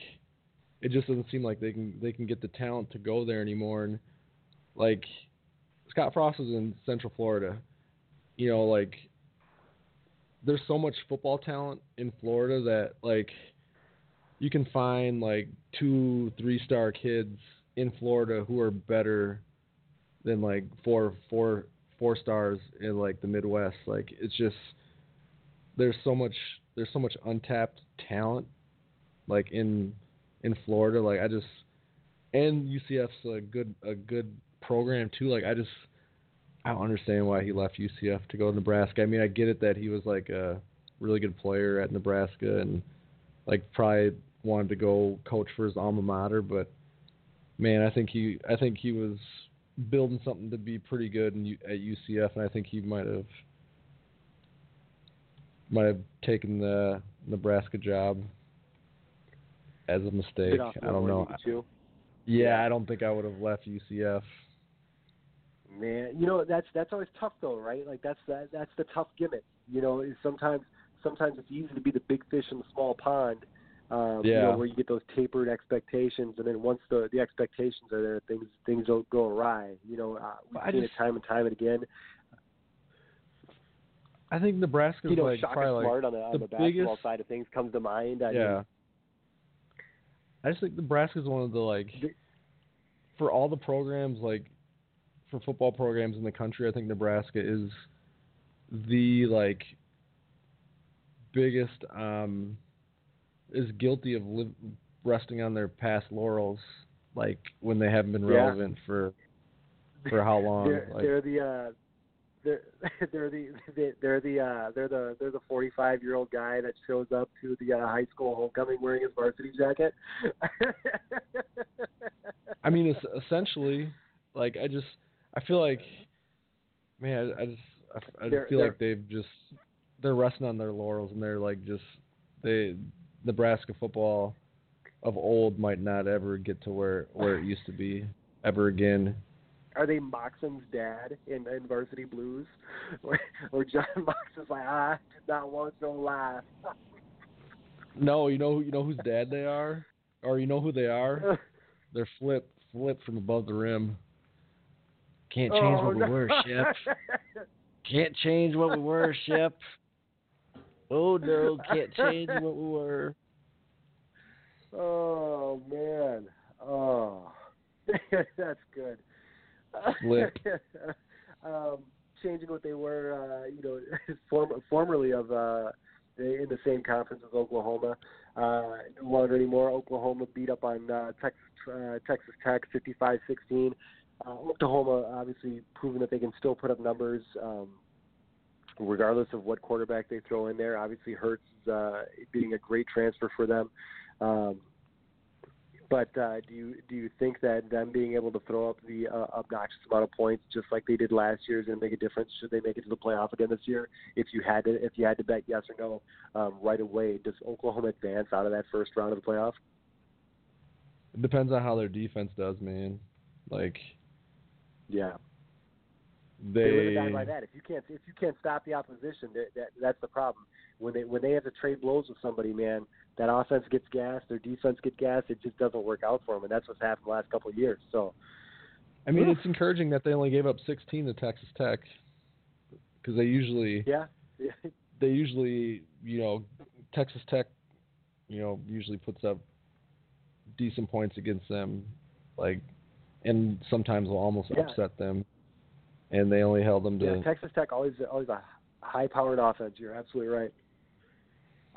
it just doesn't seem like they can they can get the talent to go there anymore and like Scott Frost is in Central Florida. You know, like there's so much football talent in Florida that like you can find like two, three star kids in Florida who are better than like four four four stars in like the Midwest. Like it's just there's so much there's so much untapped talent like in in Florida. Like I just and UCF's a good a good program too. Like I just I don't understand why he left UCF to go to Nebraska. I mean, I get it that he was like a really good player at Nebraska and like probably wanted to go coach for his alma mater, but man, I think he I think he was building something to be pretty good in, at UCF, and I think he might have might have taken the Nebraska job as a mistake. I don't know. Yeah, I don't think I would have left UCF. Man, you know that's that's always tough though, right? Like that's that that's the tough gimmick. You know, is sometimes sometimes it's easy to be the big fish in the small pond. Um, You know, where you get those tapered expectations, and then once the the expectations are there, things things don't go awry. You know, uh, we've I seen just- it time and time and again. I think Nebraska's You know, like probably Smart like on the on the the, basketball biggest- side of things comes to mind. I yeah. mean, I just think Nebraska's one of the like for all the programs like for football programs in the country, I think Nebraska is the like biggest um is guilty of live, resting on their past laurels like when they haven't been Yeah. relevant for for how long they're like they're the uh they're they're the they- they're the uh they're the they're the 45 year old guy that shows up to the uh, high school homecoming wearing his varsity jacket. I mean, it's essentially like I just I feel like man, I, I just I, I They're- feel they're- like they've just they're resting on their laurels and they're like just they Nebraska football of old might not ever get to where where it used to be ever again. Are they Moxon's dad in, in Varsity Blues, or, John Moxon's like, ah, I did not want no life. No, you know you know whose dad they are, or you know who they are. They're flip flip from above the rim. Can't change oh, what we oh, no. were, Shep. Can't change what we were, Shep. Oh no, can't change what we were. Oh man. Oh, that's good. Flip. um, changing what they were, uh, you know, form, formerly of uh, in the same conference as Oklahoma. Uh, no longer anymore. Oklahoma beat up on uh, Texas uh, Texas Tech 55-16. Uh, Oklahoma obviously proving that they can still put up numbers. Um, regardless of what quarterback they throw in there. Obviously, is uh, being a great transfer for them. Um, but uh, do you do you think that them being able to throw up the uh, obnoxious amount of points, just like they did last year, is going to make a difference? Should they make it to the playoff again this year? If you had to, if you had to bet yes or no um, right away, does Oklahoma advance out of that first round of the playoff? It depends on how their defense does, man. Like Yeah, they, they live and die by that. If you can't if you can't stop the opposition, that, that that's the problem. When they when they have to trade blows with somebody, man, that offense gets gassed, their defense gets gassed. It just doesn't work out for them, and that's what's happened the last couple of years. So, I mean, it's encouraging that they only gave up 16 to Texas Tech because they usually yeah, they usually you know Texas Tech you know usually puts up decent points against them, like, and sometimes will almost Yeah. upset them, and they only held them to yeah. Texas Tech always always a high-powered offense. You're absolutely right.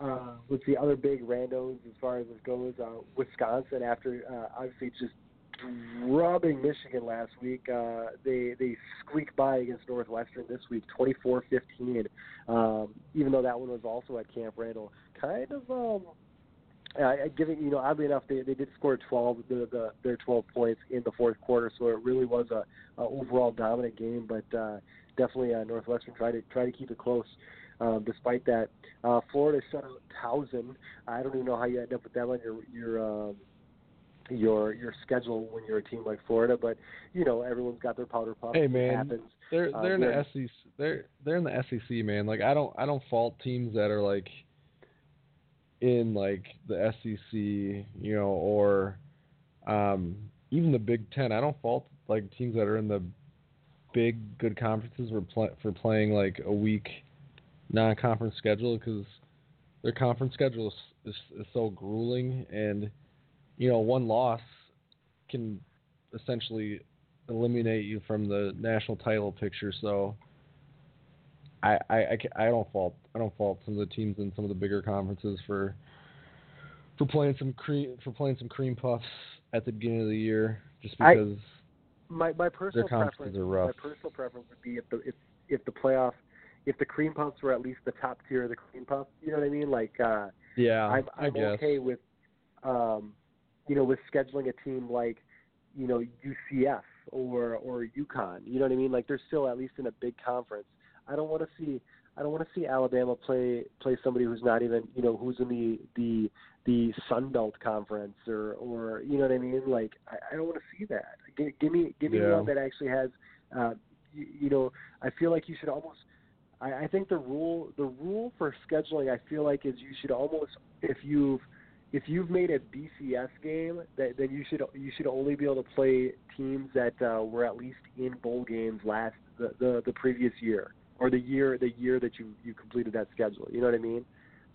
Uh, the other big randos as far as this goes, uh, Wisconsin after uh, obviously just drubbing Michigan last week, uh, they they squeaked by against Northwestern this week, 24-15. Um, even though that one was also at Camp Randall, kind of um, uh, giving you know oddly enough they they did score 12 the, the their 12 points in the fourth quarter, so it really was a, a overall dominant game, but uh, definitely uh, Northwestern tried to try to keep it close. Um, despite that, uh, Florida shut out Towson. I don't even know how you end up with them on your your um, your your schedule when you're a team like Florida, but you know everyone's got their powder puff. Hey It man, happens. they're Uh, they're in the. SEC. They're they're in the SEC, man. Like I don't I don't fault teams that are like in like the SEC, you know, or um, even the Big Ten. I don't fault like teams that are in the big good conferences for pl- for playing like a weak non-conference schedule because their conference schedule is, is is so grueling and you know one loss can essentially eliminate you from the national title picture. So I, I, I, I don't fault I don't fault some of the teams in some of the bigger conferences for for playing some cream for playing some cream puffs at the beginning of the year just I- because my my personal conferences preference are rough. my personal preference would be if the if if the playoff if the cream puffs were at least the top tier of the cream puff. You know what I mean? Like uh yeah I'm I'm okay with um you know with scheduling a team like you know UCF or or UConn. You know what I mean? Like they're still at least in a big conference. I don't want to see I don't want to see Alabama play play somebody who's not even you know who's in the the the Sun Belt conference or or you know what I mean? Like I, I don't want to see that. Give, give me give me Yeah. one that actually has uh you, you know I feel like you should almost I, I think the rule the rule for scheduling I feel like is you should almost if you've if you've made a BCS game, that, then you should you should only be able to play teams that uh, were at least in bowl games last the, the the previous year or the year the year that you you completed that schedule. You know what I mean?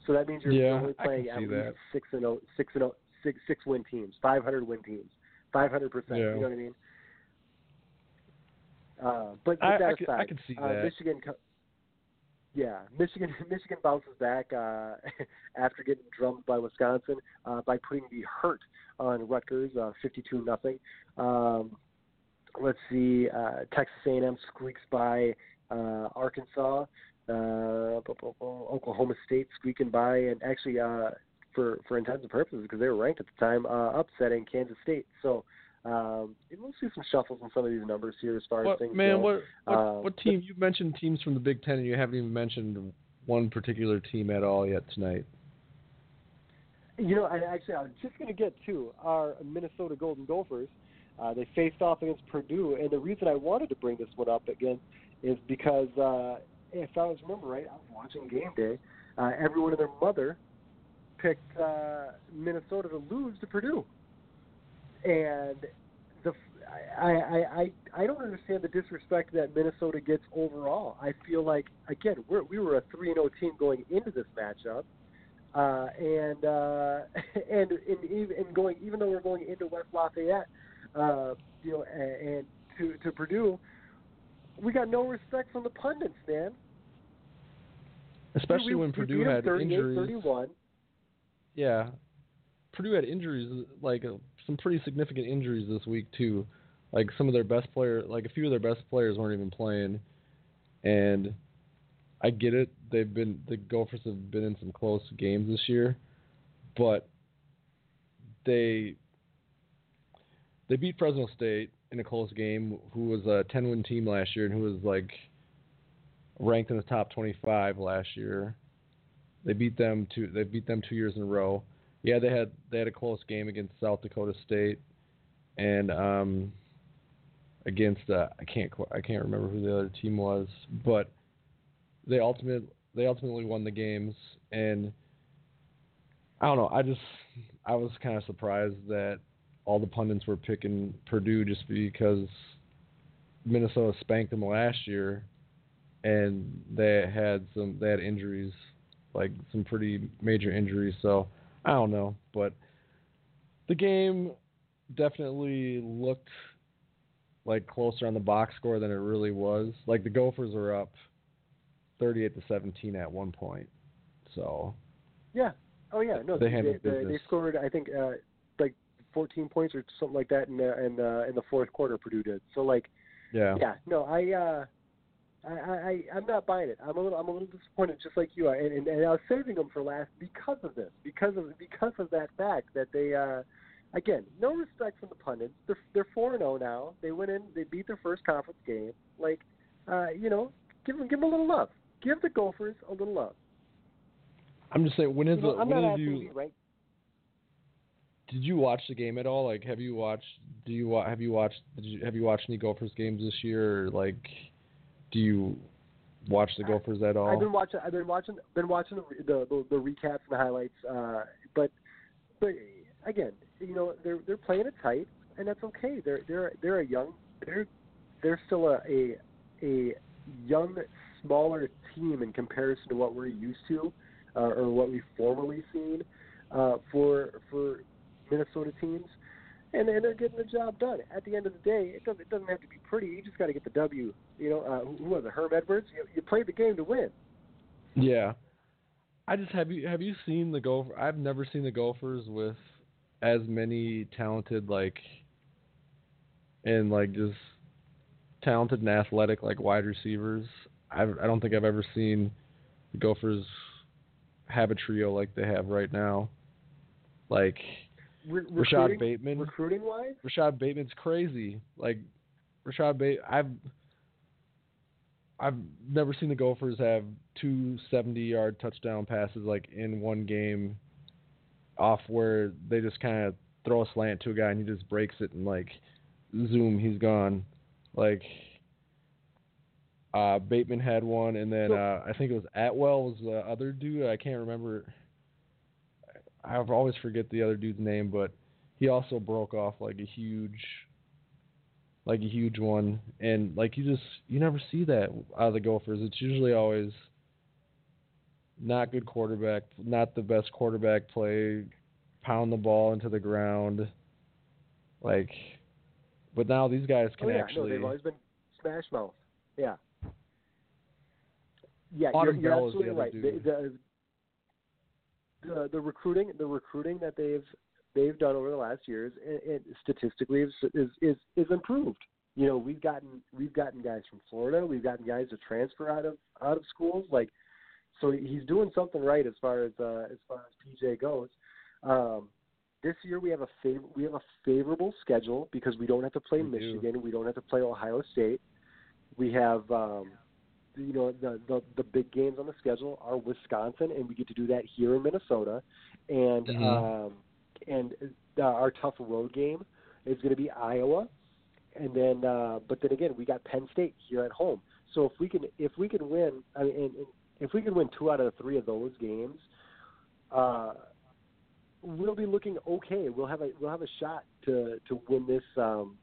So that means you're Yeah, only playing at least that. six and oh, six and oh, six six win teams, five hundred win teams, five hundred percent. You know what I mean? Uh, but I, with that I, can, I can see uh, that Michigan. Co- yeah, Michigan. Michigan bounces back uh, after getting drummed by Wisconsin uh, by putting the hurt on Rutgers, uh, fifty-two nothing. Um, let's see, uh, Texas A&M squeaks by uh, Arkansas. Uh, Oklahoma State squeaking by, and actually, uh, for for intents and purposes, because they were ranked at the time, uh, upsetting Kansas State. So. Um, we'll see some shuffles in some of these numbers here as far as things man go. what what, Uh, what team you mentioned teams from the Big Ten and you haven't even mentioned one particular team at all yet tonight You know, and actually, I was just going to get to our Minnesota Golden Gophers. Uh, they faced off against Purdue, and the reason I wanted to bring this one up again is because uh, if I was remember right, I was watching game day. Uh, everyone and their mother picked uh, Minnesota to lose to Purdue, and the I, I I I don't understand the disrespect that Minnesota gets overall. I feel like again we're, we were a three and zero team going into this matchup, uh, and uh, and in, in going even though we're going into West Lafayette, uh, you know, and, and to to Purdue, we got no respect from the pundits, man. Especially we, when Purdue had injuries. 31. Yeah, Purdue had injuries, like some pretty significant injuries this week too. Like some of their best players, like a few of their best players weren't even playing, and I get it. They've been the Gophers have been in some close games this year, but they they beat Fresno State in a close game, who was a 10-win team last year and who was like ranked in the top 25 last year. They beat them two. They beat them two years in a row. Yeah, they had they had a close game against South Dakota State, and um, against uh, I can't I can't remember who the other team was, but they ultimate they ultimately won the games. And I don't know. I just I was kind of surprised that all the pundits were picking Purdue just because Minnesota spanked them last year, and they had some they had injuries, like some pretty major injuries. So I don't know, but the game definitely looked like closer on the box score than it really was. Like the Gophers were up 38 to 17 at one point. So Yeah. Oh yeah. No, They they they, they scored I think uh, like 14 points or something like that in the, in uh, in the fourth quarter. Purdue did. So like yeah, yeah. No, I uh, I, I I'm not buying it. I'm a little I'm a little disappointed, just like you are. And, and, and I was saving them for last because of this, because of because of that fact that they. uh Again, no respect from the pundits. They're they're four and zero now. They went in. They beat their first conference game. Like, uh, you know, give them give them a little love. Give the Gophers a little love. I'm just saying when is You know, the I'm when not did you right? did you watch the game at all? Like, have you watched? Do you wa- have you watched? Did you have you watched any Gophers games this year? Or like, do you watch the Gophers at all? I've been watching. I've been watching. Been watching the the, the, the recaps and the highlights. Uh, but but again, you know, they're they're playing it tight, and that's okay. They're they're they're a young. They're they're still a a, a young, smaller team in comparison to what we're used to, uh, or what we've formerly seen uh, for for Minnesota teams. And, and they're getting the job done. At the end of the day, it doesn't it doesn't have to be pretty. You just got to get the W. You know, uh, who was it? Herm Edwards. You, you played the game to win. Yeah. I just have you have you seen the Gopher? I've never seen the Gophers with as many talented like and like just talented and athletic like wide receivers. I I don't think I've ever seen the Gophers have a trio like they have right now. Like Re- Rashod Bateman. Recruiting wise, Rashod Bateman's crazy. Like Rashod Bateman, I've I've never seen the Gophers have two 70-yard touchdown passes like in one game, off where they just kind of throw a slant to a guy and he just breaks it and like zoom, he's gone. Like uh, Bateman had one, and then uh, I think it was Atwell was the other dude. I can't remember. I always forget the other dude's name, but he also broke off like a huge like a huge one and like you just you never see that out of the gophers it's usually always not good quarterback not the best quarterback play pound the ball into the ground like but now these guys can oh yeah, actually no, they've always been smash mouth. Yeah. Yeah, Autumn you're, you're absolutely right. The, the, the the recruiting the recruiting that they've they've done over the last years, it, it statistically is, is is is improved. You know, we've gotten we've gotten guys from Florida, we've gotten guys to transfer out of out of schools. Like, so he's doing something right as far as uh, as far as PJ goes. Um, this year we have a favor- we have a favorable schedule because we don't have to play We do. Michigan, we don't have to play Ohio State. We have um, you know the, the the big games on the schedule are Wisconsin, and we get to do that here in Minnesota, and Mhm. um, and uh, our tough road game is going to be Iowa, and then uh, but then again we got Penn State here at home. So if we can if we can win, I mean, and, and if we can win two out of the three of those games, uh, we'll be looking okay. We'll have a we'll have a shot to to win this um,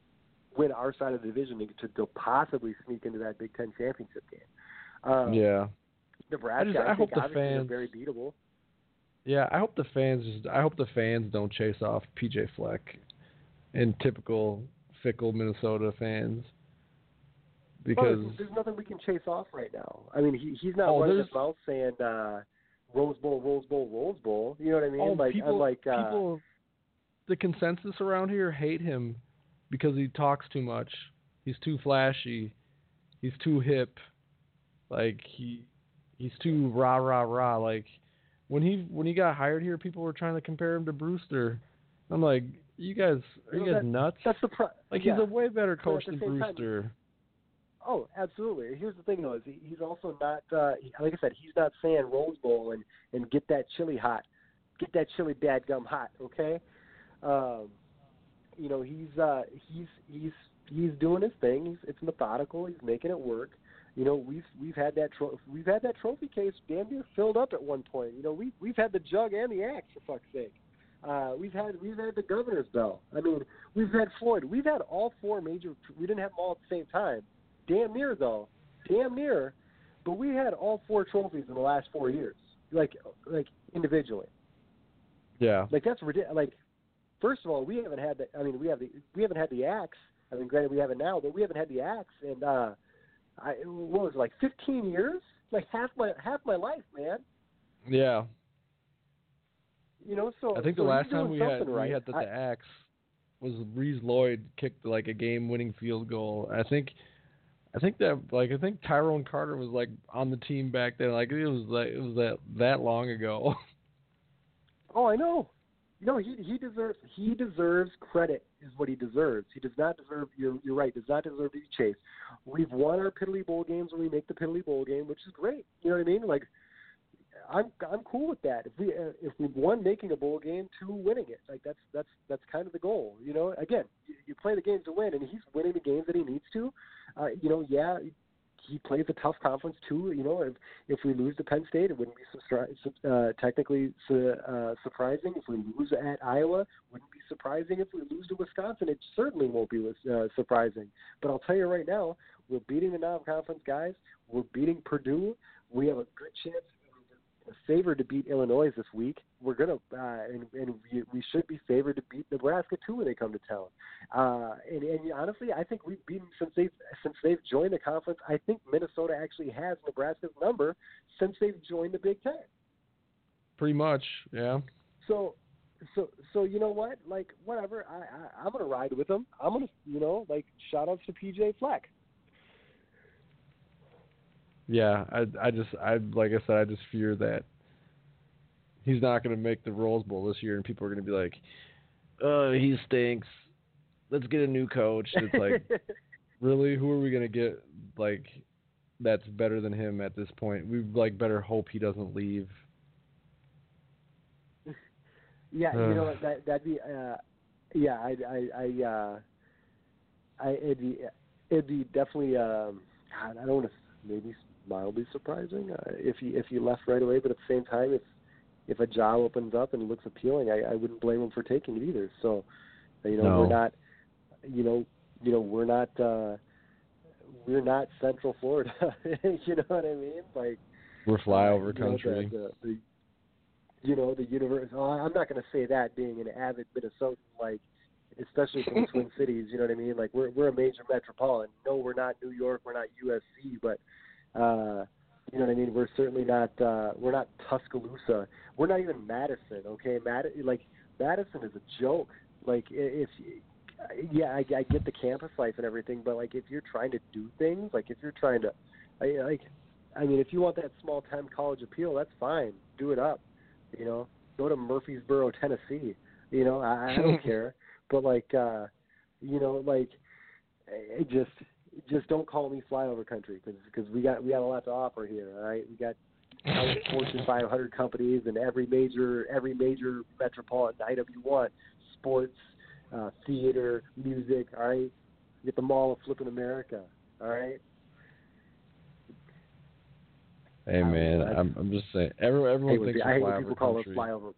win our side of the division to, to possibly sneak into that Big Ten championship game. Um, yeah. Nebraska, I just- I I, hope the fans- very beatable. Yeah, I hope the fans just I hope the fans don't chase off PJ Fleck in typical fickle Minnesota fans. Because well, there's, nothing we can chase off right now. I mean, he he's not Oh, running his mouth saying uh, Rose Bowl, Rose Bowl, Rose Bowl. You know what I mean? oh, like people, like uh, people the consensus around here hate him because he talks too much. He's too flashy. He's too hip. Like he he's too rah rah rah. Like when he when he got hired here, people were trying to compare him to Brewster. I'm like, you guys are you Well, guys that- nuts? that's the pro- like yeah. he's a way better coach than same time- Brewster. Oh, absolutely. Here's the thing, though: is he, he's also not, uh, like I said, he's not saying Rose Bowl and and get that chili hot, get that chili bad gum hot. Okay, um, you know he's uh, he's he's he's doing his thing. He's, it's methodical. He's making it work. You know, we've we've had that tro- we've had that trophy case damn near filled up at one point. You know, we we've had the jug and the axe for fuck's sake. Uh, we've had we've had the governor's bell. I mean, we've had Floyd. We've had all four major. We didn't have them all at the same time. Damn near though, damn near. But we had all four trophies in the last four years, like like individually. Yeah. Like that's ridiculous. Like, first of all, we haven't had the. I mean, we have the. We haven't had the axe. I mean, granted, we have it now, but we haven't had the axe. And uh, I what was it, like 15 years? Like half my half my life, man. Yeah. You know, so I think the last time we had something we had the, I- axe was Rhys Lloyd kicked like a game winning field goal. I think I think that like I think Tyrone Carter was like on the team back then. Like it was like it was that that long ago. Oh, I know. No, he he deserves he deserves credit is what he deserves. He does not deserve you're you're right, does not deserve to be chased. We've won our piddly bowl games when we make the piddly bowl game, which is great. You know what I mean? Like I'm I'm cool with that. If we uh, if we one making a bowl game, two winning it, like that's that's that's kind of the goal. You know, again, you, you play the games to win, and he's winning the games that he needs to. Uh, you know, yeah, he plays a tough conference too. You know, if if we lose to Penn State, it wouldn't be sub- uh, technically su- uh, surprising. If we lose at Iowa, wouldn't be surprising. If we lose to Wisconsin, it certainly won't be uh, surprising. But I'll tell you right now, we're beating the non-conference guys. We're beating Purdue. We have a good chance. Favored to beat Illinois this week. We're gonna, uh, and, and we, we should be favored to beat Nebraska too when they come to town. Uh, and, and honestly, I think we've beaten since they've since they've joined the conference. I think Minnesota actually has Nebraska's number since they've joined the Big Ten. Pretty much, yeah. So, so, so you know what? Like, whatever. I, I I'm gonna ride with them. I'm gonna, you know, like shout outs to PJ Fleck. Yeah, I I just I like I said I just fear that he's not going to make the Rose Bowl this year, and people are going to be like, "Uh, he stinks. Let's get a new coach." It's like, really, who are we going to get like that's better than him at this point? We like better hope he doesn't leave. Yeah, you know what, that that'd be uh yeah, I I I uh I it'd be it'd be definitely um God, I don't want to maybe mildly surprising uh, if he if he left right away, but at the same time if if a job opens up and it looks appealing, I, I wouldn't blame him for taking it either. So, you know, No. we're not you know, you know, we're not uh we're not Central Florida. you know what I mean? Like We're flyover you know, country. The, the, the, you know, the universe. Oh, I'm not going to say that being an avid Minnesotan, like, especially from the Twin Cities. You know what I mean? Like, we're we're a major metropolitan. No, we're not New York. We're not USC, but uh, you know what I mean. We're certainly not. uh We're not Tuscaloosa. We're not even Madison. Okay, Mad like Madison is a joke. Like, if yeah, I, I get the campus life and everything, but like, if you're trying to do things, like if you're trying to, I, like, I mean, if you want that small time college appeal, that's fine. Do it up. You know, go to Murfreesboro, Tennessee. You know, I, I don't care. But like, uh, you know, like, it just just don't call me flyover country because we got we got a lot to offer here. All right, we got Fortune 500 companies and every major every major metropolitan item you want, sports, uh, theater, music. All right, you get the Mall of Flippin' America. All right. Hey man, I'm I'm just saying. Everyone everyone hey, thinks I hate when people call country. it flyover.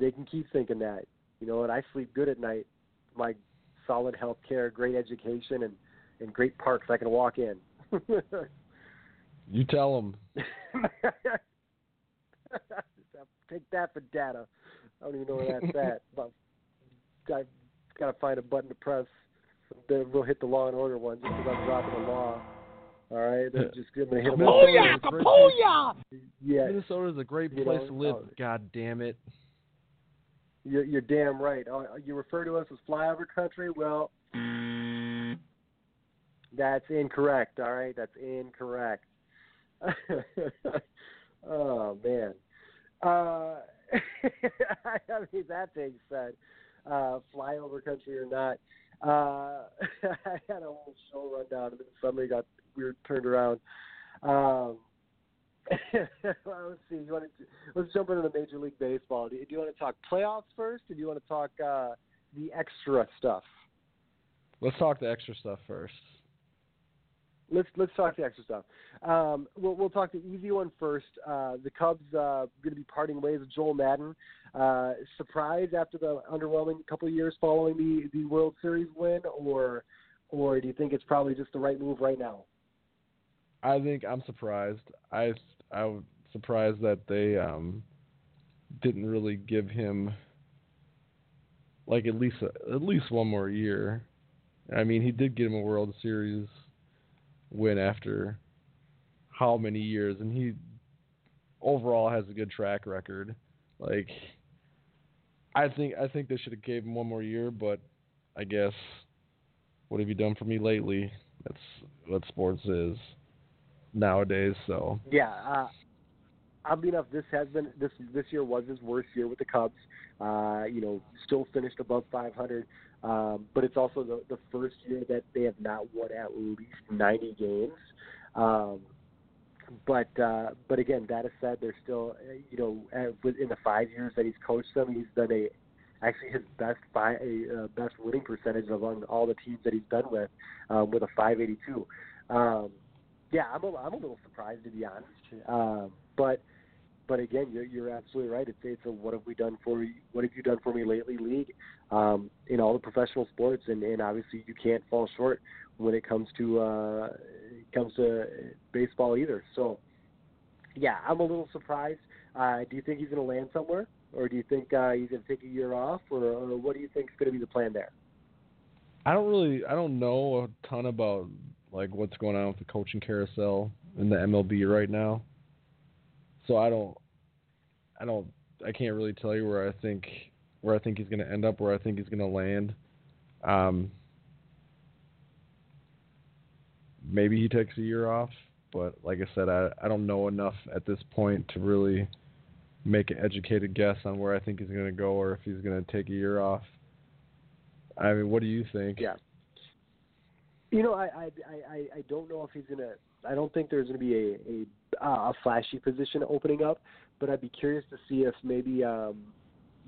They can keep thinking that. You know what? I sleep good at night. My solid health care, great education, and and great parks I can walk in. You tell them. Take that for data. I don't even know where that's at. But I've gotta find a button to press. Then we'll hit the Law and Order one just because I'm dropping the law. All right, then just gonna hit them. Minnesota is a great- Yeah, Minnesota's a great You place know, to live. oh. God damn it. you're, you're damn right. Uh, you refer to us as flyover country. Well, that's incorrect. All right, that's incorrect. oh man. Uh, I mean, that being said, uh, flyover country or not, uh, I had a whole show rundown, and then suddenly got weird turned around. Um, let's see. You want to, let's jump into Major League Baseball. Do you, do you want to talk playoffs first, or do you want to talk uh, the extra stuff? Let's talk the extra stuff first. Let's let's talk the extra stuff. Um, we'll we'll talk the easy one first. Uh, the Cubs uh, going to be parting ways with Joe Maddon. Uh, surprise after the underwhelming couple of years following the the World Series win, or or do you think it's probably just the right move right now? I think I'm surprised. I I was surprised that they um didn't really give him like at least a, at least one more year. I mean, he did get him a World Series win after how many years, and he overall has a good track record. Like, I think I think they should have gave him one more year, but I guess what have you done for me lately? That's what sports is nowadays. So Yeah, uh, oddly enough, this has been this this year was his worst year with the Cubs. Uh, you know, still finished above 500, um, but it's also the the first year that they have not won at least 90 games. Um, but uh, but again, that is said, they're still uh, you know uh, within the five years that he's coached them, he's done a actually his best fi- uh, best winning percentage among all the teams that he's been with um, with a 582. Um, yeah, I'm a, I'm a little surprised to be honest. Um, but but again, you're you're absolutely right. It's it's a what have we done for you? What have you done for me lately? League um, in all the professional sports, and, and obviously you can't fall short when it comes to uh, comes to baseball either. So yeah, I'm a little surprised. Uh, do you think he's going to land somewhere, or do you think uh, he's going to take a year off, or, or what do you think is going to be the plan there? I don't really I don't know a ton about like what's going on with the coaching carousel in the MLB right now. So I don't I don't I can't really tell you where I think where I think he's going to end up, where I think he's going to land. Um maybe he takes a year off, but like I said I I don't know enough at this point to really make an educated guess on where I think he's going to go or if he's going to take a year off. I mean, what do you think? Yeah. You know, I I I, I don't know if he's gonna. I don't think there's gonna be a a, uh, a flashy position opening up, but I'd be curious to see if maybe um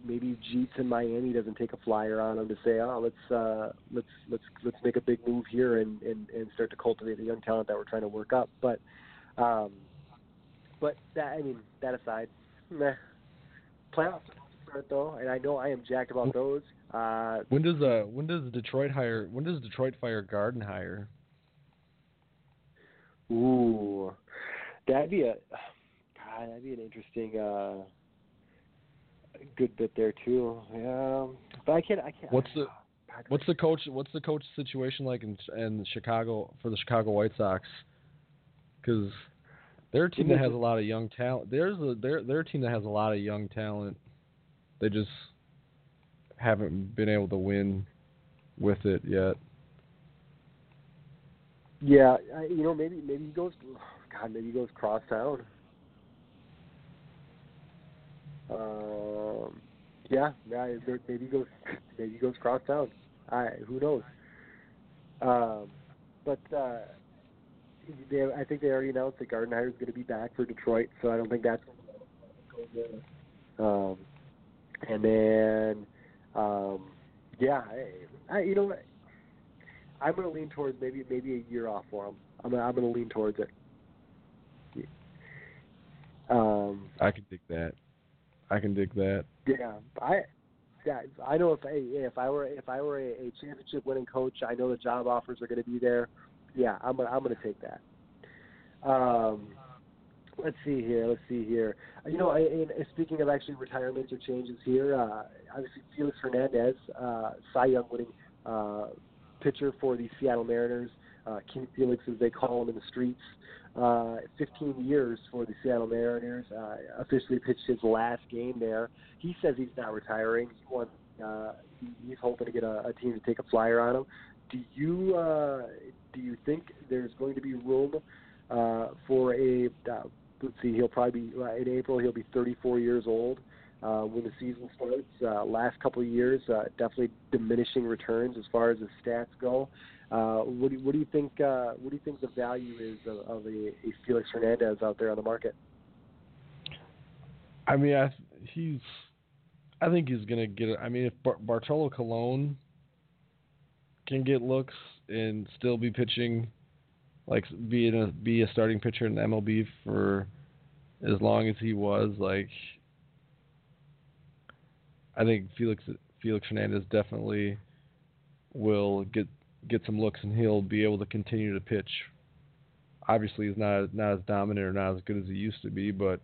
maybe Jeets in Miami doesn't take a flyer on him to say, oh, let's uh let's let's let's make a big move here and and and start to cultivate the young talent that we're trying to work up. But um, but that I mean that aside, meh. Playoffs start though, and I know I am jacked about those. Uh, When does uh when does Detroit hire when does Detroit fire Gardenhire? Ooh, that'd be a God. That'd be an interesting, uh, good bit there too. Yeah, but I can't. I can't. What's the what's the coach what's the coach situation like in in Chicago for the Chicago White Sox? Because they're a team that has a lot of young talent. There's a they're a team that has a lot of young talent. They just haven't been able to win with it yet. Yeah, I, you know, maybe maybe he goes. God, maybe he goes cross town. Um, yeah, yeah, maybe he goes. Maybe he goes cross town. I who knows. Um, but uh, they, I think they already announced that Gardenhire is going to be back for Detroit, so I don't think that's Um, and then, um, yeah, I, I, you know, I'm going to lean towards maybe maybe a year off for him. I'm gonna, I'm going to lean towards it. Um, I can dig that. I can dig that. Yeah, I yeah, I know if if I were if I were a, a championship winning coach, I know the job offers are going to be there. Yeah, I'm gonna, I'm going to take that. Um, let's see here. Let's see here. You know, and speaking of actually retirements or changes here, uh, obviously Felix Hernandez, uh, Cy Young winning uh, pitcher for the Seattle Mariners, uh, King Felix as they call him in the streets. Uh, 15 years for the Seattle Mariners. Uh, officially pitched his last game there. He says he's not retiring. He wants. Uh, he's hoping to get a, a team to take a flyer on him. Do you uh, do you think there's going to be room uh, for a? Uh, let's see. He'll probably be uh, in April. He'll be 34 years old. Uh, when the season starts, uh, last couple of years, uh, definitely diminishing returns as far as his stats go. Uh, what do you, what do you think? Uh, what do you think the value is of, of a, a Felix Hernandez out there on the market? I mean, I, he's. I think he's gonna get it. I mean, if Bar- Bartolo Colon can get looks and still be pitching, like be a be a starting pitcher in the MLB for as long as he was, like I think Felix Felix Hernandez definitely will get get some looks and he'll be able to continue to pitch. Obviously, he's not not as dominant or not as good as he used to be, but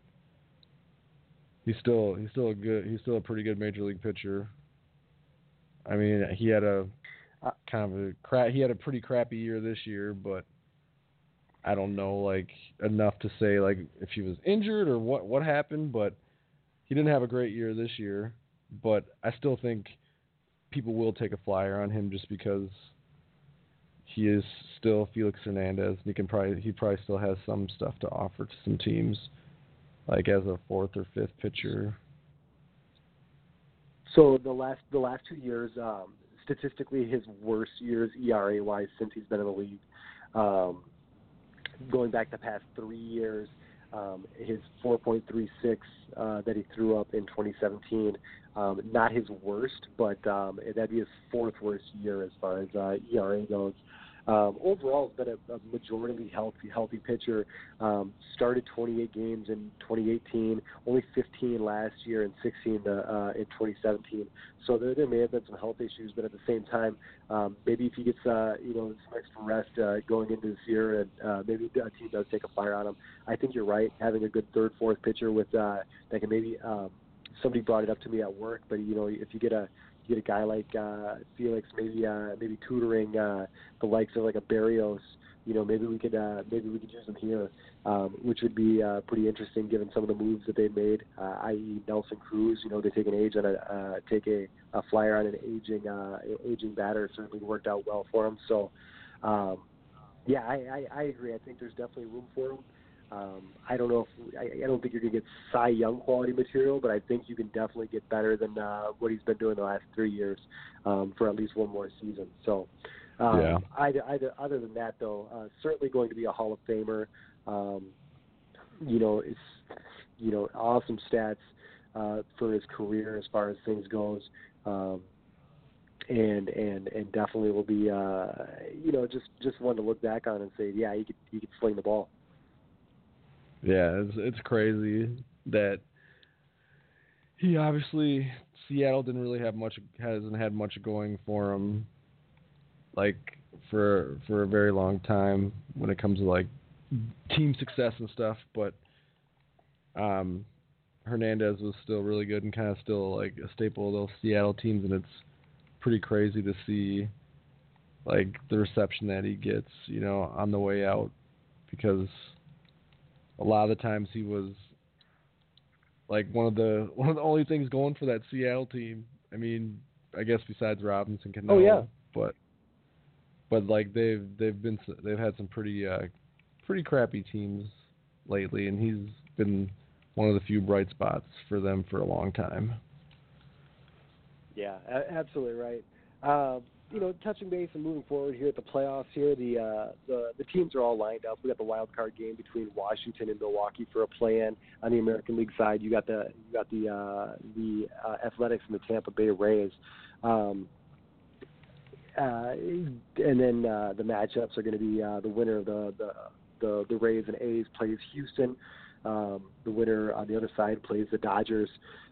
he's still he's still a good he's still a pretty good major league pitcher. I mean, he had a kind of a crap he had a pretty crappy year this year, but I don't know like enough to say like if he was injured or what what happened, but he didn't have a great year this year. But I still think people will take a flyer on him just because he is still Felix Hernandez. And he can probably he probably still has some stuff to offer to some teams, like as a fourth or fifth pitcher. So the last the last two years, um, statistically, his worst years ERA wise since he's been in the league. Um, going back the past three years, um, his 4.36 uh, that he threw up in 2017, um, not his worst, but um, that'd be his fourth worst year as far as uh, ERA goes. Um, overall, has been a, a majority healthy, healthy pitcher. Um, started 28 games in 2018, only 15 last year, and 16 uh, uh, in 2017. So there, there may have been some health issues, but at the same time, um, maybe if he gets uh, you know some extra rest uh, going into this year, and uh, maybe a team does take a fire on him. I think you're right. Having a good third, fourth pitcher with uh, that can maybe um, somebody brought it up to me at work, but you know if you get a get a guy like uh, Felix, maybe uh, maybe tutoring uh, the likes of like a Berrios. You know, maybe we could uh, maybe we could use him here, um, which would be uh, pretty interesting given some of the moves that they made, uh, i.e. Nelson Cruz. You know, they take an age on a uh, take a, a flyer on an aging uh, aging batter. It certainly worked out well for him. So, um, yeah, I, I, I agree. I think there's definitely room for him. Um, I don't know if I, I don't think you're gonna get Cy Young quality material, but I think you can definitely get better than uh, what he's been doing the last three years um, for at least one more season. So, um, Yeah. Either, either, other than that, though, uh, certainly going to be a Hall of Famer. Um, you know, it's you know awesome stats uh, for his career as far as things goes. Um, and and and definitely will be uh, you know just just one to look back on and say yeah he could he could sling the ball. Yeah, it's it's crazy that he obviously Seattle didn't really have much hasn't had much going for him like for for a very long time when it comes to like team success and stuff, but um Hernandez was still really good and kind of still like a staple of those Seattle teams and it's pretty crazy to see like the reception that he gets, you know, on the way out because a lot of the times he was like one of the one of the only things going for that Seattle team. I mean, I guess besides Robinson Cano. Oh, yeah. But but like they've they've been they've had some pretty uh pretty crappy teams lately, and he's been one of the few bright spots for them for a long time. Yeah, absolutely right. Um, you know, touching base and moving forward here at the playoffs. Here, the uh, the the teams are all lined up. We got the wild card game between Washington and Milwaukee for a play-in. On the American League side, you got the you got the uh, the uh, Athletics and the Tampa Bay Rays. Um, uh, and then uh, the matchups are going to be uh, the winner of the, the the the Rays and A's plays Houston. Um, the winner on the other side plays the Dodgers.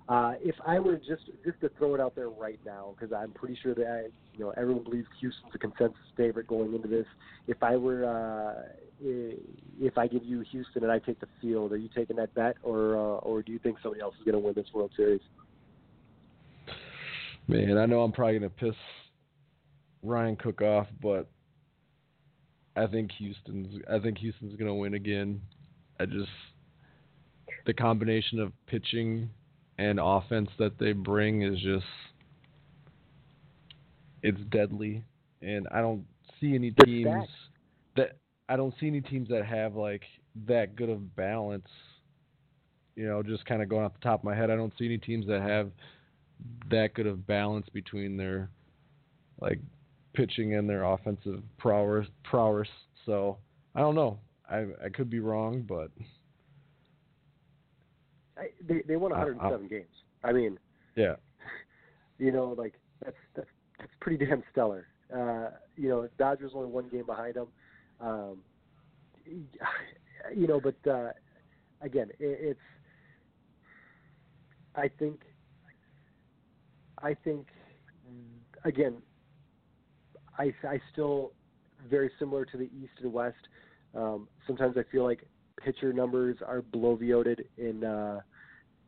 Uh, if I were just just to throw it out there right now, because I'm pretty sure that I, you know everyone believes Houston's a consensus favorite going into this. If I were uh, if I give you Houston and I take the field, are you taking that bet, or uh, or do you think somebody else is going to win this World Series? Man, I know I'm probably going to piss Ryan Cook off, but I think Houston's I think Houston's going to win again. I just the combination of pitching and offense that they bring is just it's deadly and I don't see any teams that I don't see any teams that have like that good of balance. You know, just kind of going off the top of my head, I don't see any teams that have that good of balance between their like pitching and their offensive prowess. Prowess. So I don't know. I I could be wrong, but they they won 107 uh, games. I mean, yeah, you know, like that's that's that's pretty damn stellar. Uh, you know, Dodgers only one game behind them. Um, you know, but uh, again, it, it's. I think. I think, again, I I still very similar to the East and West. Um, sometimes I feel like pitcher numbers are bloviated in uh,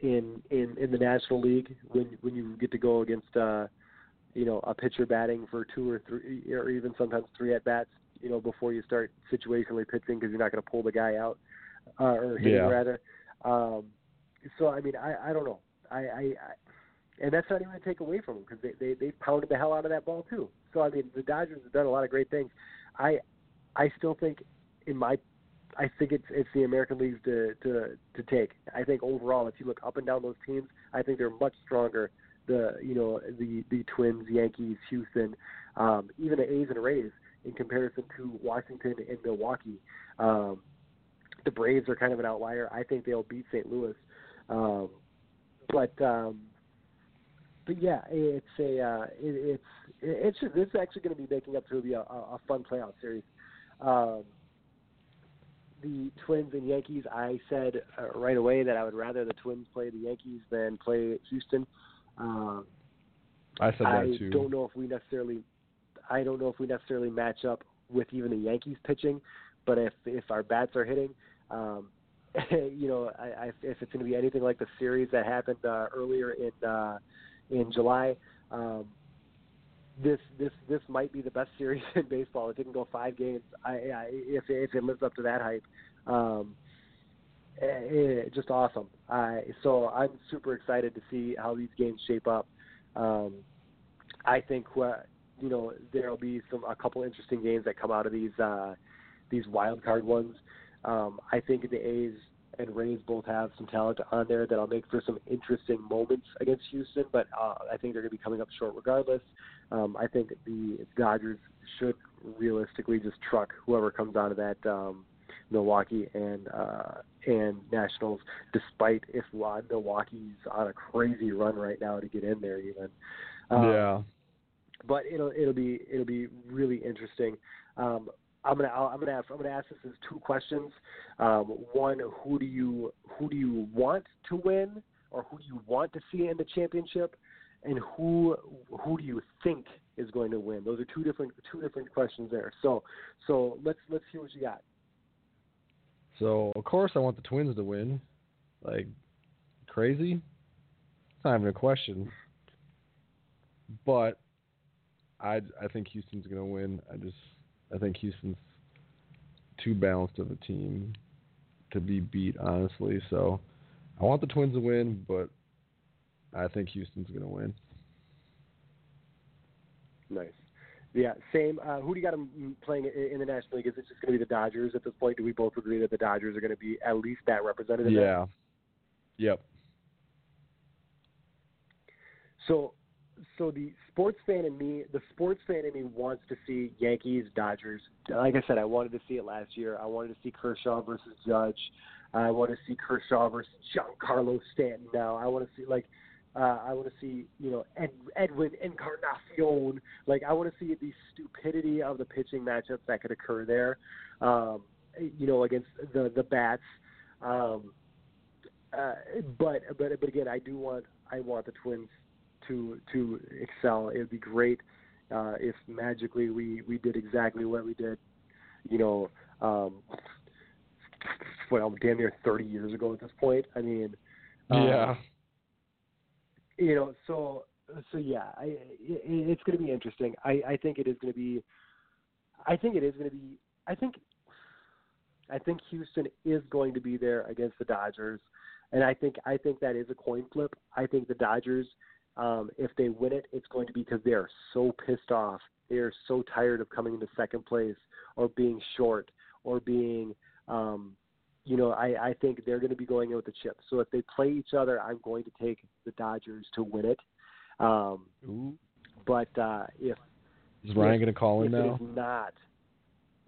in in in the National League when when you get to go against uh, you know a pitcher batting for two or three or even sometimes three at bats you know before you start situationally pitching because you're not going to pull the guy out uh, or hitting yeah. rather. Um, so I mean I I don't know I, I, I and that's not even a take away from them because they, they they pounded the hell out of that ball too. So I mean the Dodgers have done a lot of great things. I I still think in my I think it's it's the American Leagues to to to take. I think overall, if you look up and down those teams, I think they're much stronger. The you know the the Twins, Yankees, Houston, um, even the A's and Rays in comparison to Washington and Milwaukee. Um, the Braves are kind of an outlier. I think they'll beat St. Louis, um, but um, but yeah, it's a uh, it, it's it's is actually going to be making up to be a, a fun playoff series. Um, the Twins and Yankees, I said uh, right away that I would rather the Twins play the Yankees than play Houston. Um, I said that I too. don't know if we necessarily, I don't know if we necessarily match up with even the Yankees pitching, but if if our bats are hitting, um, you know, I, I, if it's going to be anything like the series that happened uh, earlier in uh, in July, um, this this this might be the best series in baseball. It didn't go five games, I, I if if it lives up to that hype, um, it, it, just awesome. I so I'm super excited to see how these games shape up. Um, I think what you know there'll be some a couple interesting games that come out of these uh, these wild card ones. Um, I think the A's and Rays both have some talent on there that'll make for some interesting moments against Houston, but uh, I think they're going to be coming up short regardless. Um, I think the Dodgers should realistically just truck whoever comes out of that um, Milwaukee and uh, and Nationals, despite if Milwaukee's on a crazy run right now to get in there even. Um, yeah. But it'll it'll be it'll be really interesting. Um, I'm gonna I'm gonna ask I'm gonna ask this as two questions. Um, one, who do you who do you want to win, or who do you want to see in the championship, and who who do you think is going to win? Those are two different two different questions there. So so let's let's see what you got. So of course I want the Twins to win, like crazy. It's not even a question. But I I think Houston's gonna win. I just I think Houston's too balanced of a team to be beat, honestly. So I want the Twins to win, but I think Houston's going to win. Nice. Yeah, same. Uh, who do you got them playing in the National League? Is it just going to be the Dodgers at this point? Do we both agree that the Dodgers are going to be at least that representative? Yeah. Yep. So, so the sports fan in me, the sports fan in me wants to see Yankees Dodgers. Like I said, I wanted to see it last year. I wanted to see Kershaw versus Judge. I want to see Kershaw versus Giancarlo Stanton. Now I want to see like uh, I want to see you know Ed, Edwin Encarnacion. Like I want to see the stupidity of the pitching matchups that could occur there. Um, you know against the the bats. Um, uh, but but but again, I do want I want the Twins to to excel. It would be great uh, if magically we we did exactly what we did. You know, um, well, damn near 30 years ago at this point. I mean, um, yeah. You know, so so yeah, I, it, it's going to be interesting. I I think it is going to be. I think it is going to be. I think. I think Houston is going to be there against the Dodgers, and I think I think that is a coin flip. I think the Dodgers, um, if they win it, it's going to be because they are so pissed off. They are so tired of coming into second place or being short or being um, you know, I, I think they're going to be going in with the chips. So if they play each other, I'm going to take the Dodgers to win it. Um, Ooh. but uh, if Is Ryan if, going to call in now? not,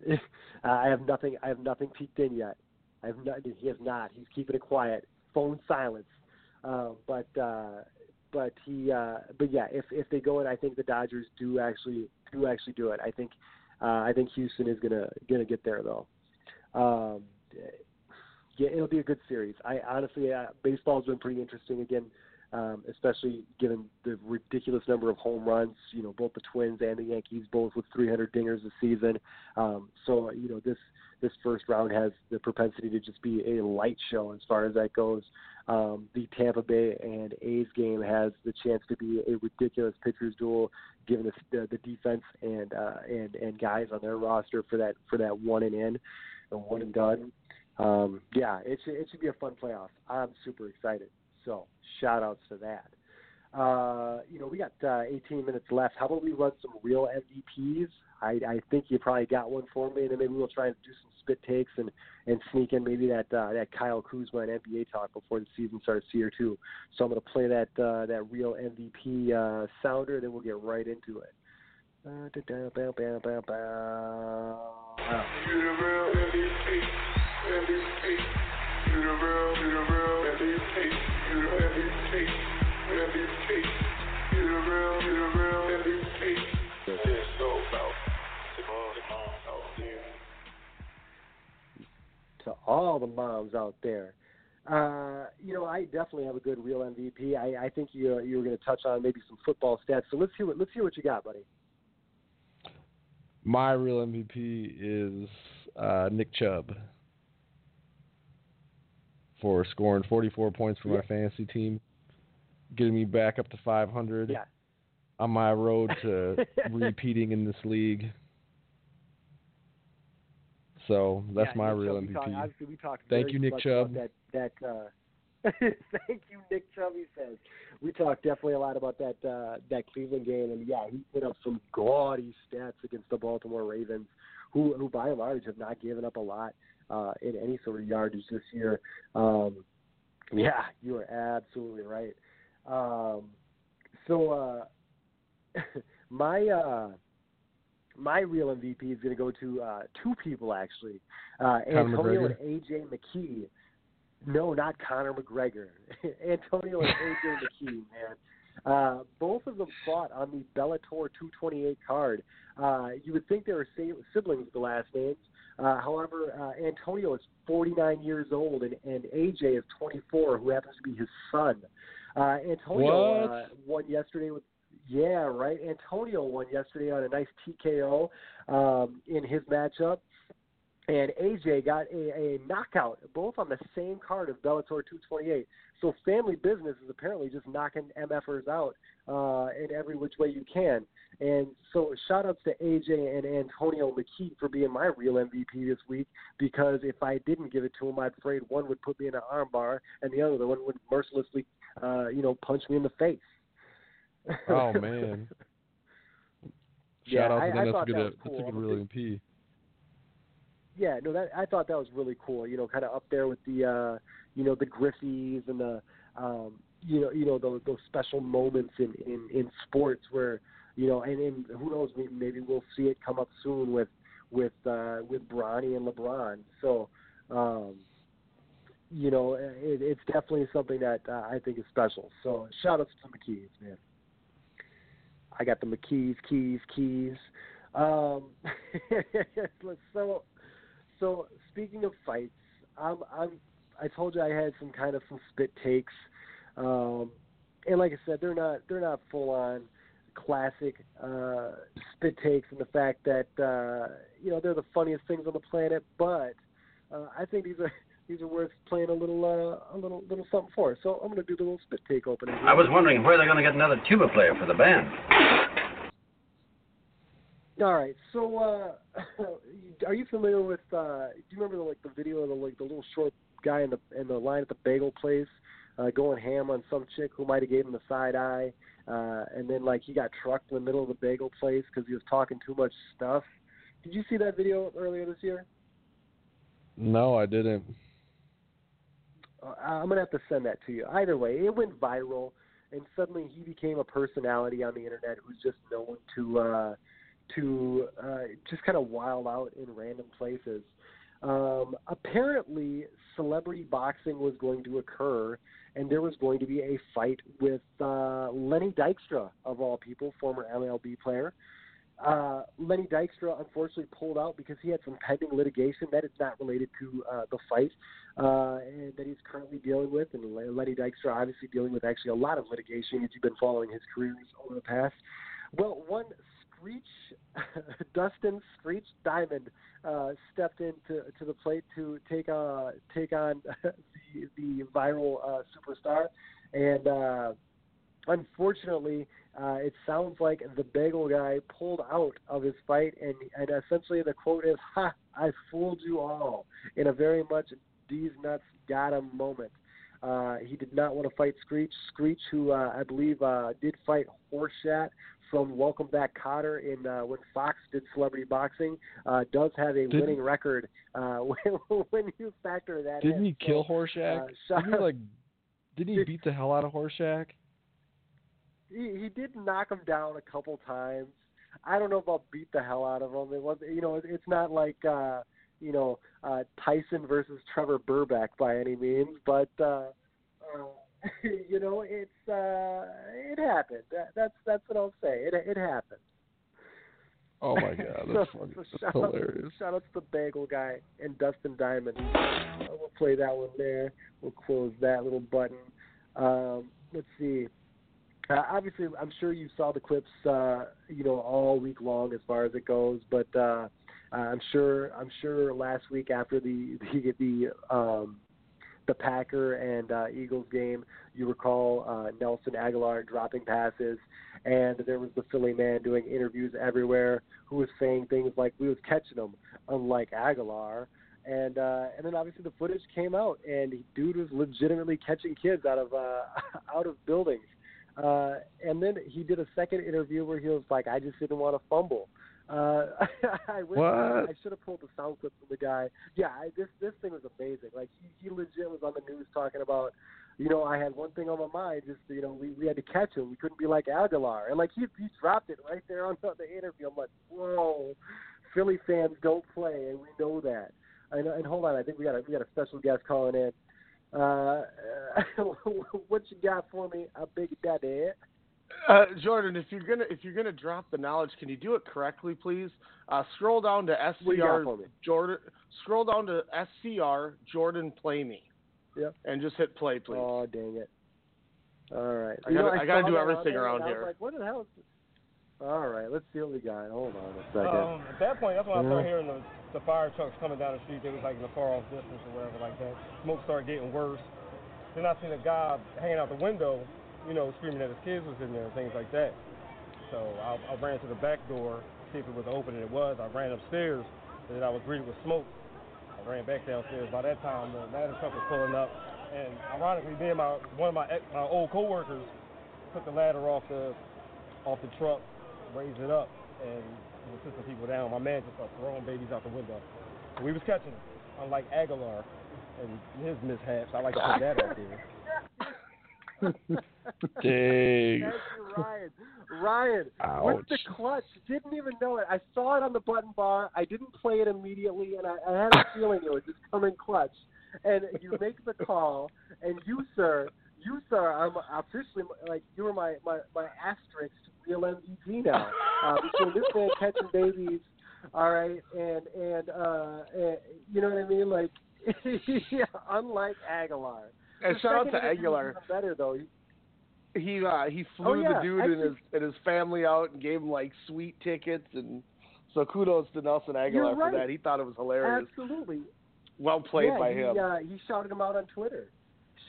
if, uh, I have nothing. I have nothing peeked in yet. I have not. He has not. He's keeping it quiet. Phone silence. Uh, but uh, but he. Uh, but yeah, if if they go in, I think the Dodgers do actually do actually do it. I think. Uh, I think Houston is gonna gonna get there though. Um, yeah, it'll be a good series. I honestly, uh, baseball's been pretty interesting again, um, especially given the ridiculous number of home runs. You know, both the Twins and the Yankees, both with 300 dingers this season. Um, so you know, this this first round has the propensity to just be a light show as far as that goes. Um, the Tampa Bay and A's game has the chance to be a ridiculous pitchers duel, given the the, the defense and uh, and and guys on their roster for that for that one and in, or one and done um, yeah, it should, it should be a fun playoff. I'm super excited. So shout outs to that. Uh, you know, we got uh, 18 minutes left. How about we run some real MVPs? I, I think you probably got one for me, and then maybe we'll try and do some spit takes and and sneak in maybe that uh, that Kyle Kuzma and NBA talk before the season starts here too. So I'm going to play that uh, that real MVP uh, sounder, and then we'll get right into it. Uh. To all the moms out there, uh, you know, I definitely have a good real MVP. I, I think you you were going to touch on maybe some football stats. So let's hear what let's hear what you got, buddy. My real MVP is uh, Nick Chubb for scoring 44 points for Yeah. my fantasy team, getting me back up to 500 Yeah. on my road to repeating in this league. So that's Yeah, my Nick real Chubb, we talked- MVP. obviously, we talked Thank you, Nick Chubb. That that uh, thank you, Nick Chubb. He says we talked definitely a lot about that uh, that Cleveland game, and yeah, he put up some gaudy stats against the Baltimore Ravens, who who by and large have not given up a lot uh, in any sort of yardage this year. Um, yeah, you are absolutely right. Um, so uh, my uh, my real MVP is going to go to uh, two people actually, uh, Antonio McGregor? and AJ McKee. No, not Conor McGregor. Antonio and AJ McKee, man. Uh, both of them fought on the Bellator 228 card. Uh, you would think they were siblings with the last names. Uh, however, uh, Antonio is 49 years old and, and AJ is 24, who happens to be his son. Uh, Antonio What? uh, won yesterday with yeah, right. Antonio won yesterday on a nice TKO um, in his matchup, and AJ got a, a knockout, both on the same card of Bellator 228. So family business is apparently just knocking MFers out uh, in every which way you can. And so shout outs to AJ and Antonio McKee for being my real MVP this week because if I didn't give it to him, I'm afraid one would put me in an armbar and the other one would mercilessly, uh, you know, punch me in the face. Oh man! Yeah, Shout out to I- them. I that's a good. that uh, was That's a good real MVP. Yeah, no, that I thought that was really cool. You know, kind of up there with the, uh, you know, the Griffies and the, um, you know, you know those those special moments in in in sports where you know, and, and who knows, maybe we'll see it come up soon with with uh, with Bronny and LeBron. So, um, you know, it, it's definitely something that uh, I think is special. So, shout out to the McKees, man. I got the McKees, keys, keys. Um, so, so speaking of fights, I'm, I'm, I told you I had some kind of some spit takes, um, and like I said, they're not, they're not full on classic uh, spit takes, and the fact that uh, you know they're the funniest things on the planet. But uh, I think these are these are worth playing a little uh, a little little something for. So I'm to do the little spit take opening. I was wondering where they're to get another tuba player for the band. All right. So, uh, are you familiar with? Uh, do you remember the, like the video of the like the little short guy in the in the line at the bagel place uh, going ham on some chick who might have gave him the side eye, uh, and then like he got trucked in the middle of the bagel place because he was talking too much stuff. Did you see that video earlier this year? No, I didn't. Uh, I'm gonna have to send that to you. Either way, it went viral, and suddenly he became a personality on the internet who's just known to. Uh, to uh, just kind of wild out in random places. Um, apparently, celebrity boxing was going to occur, and there was going to be a fight with uh, Lenny Dykstra, of all people, former MLB player. Uh, Lenny Dykstra unfortunately pulled out because he had some pending litigation that is not related to uh, the fight uh, and that he's currently dealing with. And Lenny Dykstra obviously dealing with actually a lot of litigation as you've been following his careers over the past. Well, one Screech, Dustin Screech Diamond uh, stepped into to the plate to take uh, take on the, the viral uh, superstar, and uh, unfortunately, uh, it sounds like the bagel guy pulled out of his fight, and and essentially the quote is, "Ha! I fooled you all," in a very much these nuts got him moment. Uh, he did not want to fight Screech. Screech, who uh, I believe uh, did fight Horshack from Welcome Back Kotter in uh, when Fox did celebrity boxing, uh, does have a Did- winning record. Uh, when, when you factor that in. Didn't in, he kill Horshack? uh, didn't he like? Didn't he beat the hell out of Horshack? he he did knock him down a couple times. I don't know about beat the hell out of him. It was you know it, it's not like uh, you know uh, Tyson versus Trevor Berbick by any means, but uh, uh, you know it's uh, it happened. That, that's that's what I'll say. It it happened. Oh my god, so, funny. so That's shout out, shout out to the bagel guy and Dustin Diamond. Uh, we'll play that one there. We'll close that little button. Um, let's see. Uh, obviously, I'm sure you saw the clips, uh, you know, all week long as far as it goes. But uh, I'm sure, I'm sure last week after the the, the um, the Packer and uh, Eagles game, you recall uh, Nelson Agholor dropping passes, and there was the Philly man doing interviews everywhere who was saying things like we was catching them, unlike Agholor. And uh, and then obviously the footage came out, and dude was legitimately catching kids out of uh, out of buildings. Uh, and then he did a second interview where he was like, "I just didn't want to fumble." Uh, I wish What? I should have pulled the sound clip from the guy. Yeah, I, this this thing was amazing. Like he, he legit was on the news talking about, you know, I had one thing on my mind, just you know, we we had to catch him. We couldn't be like Agholor, and like he he dropped it right there on the, the interview. I'm like, whoa, Philly fans don't play, and we know that. And, and hold on, I think we got a we got a special guest calling in. Uh, what you got for me, a big daddy? Uh, Jordan, if you're gonna if you're gonna drop the knowledge, can you do it correctly, please? Uh, scroll down to What you got SCR? Jordan. Scroll down to SCR Jordan Play Me. Yep. And just hit play, please. Oh dang it! All right, I You gotta- I gotta do everything there, around and I was here. Like, what the hell? Is? All right, let's see what we got. Hold on a second. Um, at that point, that's when I Yeah. started hearing the, the fire trucks coming down the street. They was like in the far off distance or whatever like that. Smoke started getting worse. Then I seen a guy hanging out the window, you know, screaming that his kids was in there and things like that. So I, I ran to the back door, see if it was open, and it was. I ran upstairs, and then I was greeted with smoke. I ran back downstairs. By that time, the ladder truck was pulling up, and ironically, me my one of my ex, my old coworkers took the ladder off the off the truck, raised it up, and was assisting people down. My man just started throwing babies out the window. We was catching them, unlike Agholor and his mishaps. I like to put that out there. Dang. Ryan. Ryan, with the clutch, didn't even know it. I saw it on the button bar. I didn't play it immediately, and I, I had a feeling it was just come in clutch. And you make the call, and you, sir, you, sir, I'm officially like you were my my my asterisk real MVP now. Uh, between this man catching babies, all right, and and uh, and, you know what I mean, like. yeah, unlike Agholor. And shout out to interview Agholor. Better though. He uh he flew Oh, yeah, the dude and his and his family out and gave him like sweet tickets and so kudos to Nelson Agholor You're for that. He thought it was hilarious. Absolutely. Well played yeah, by he, him. Uh, he shouted him out on Twitter.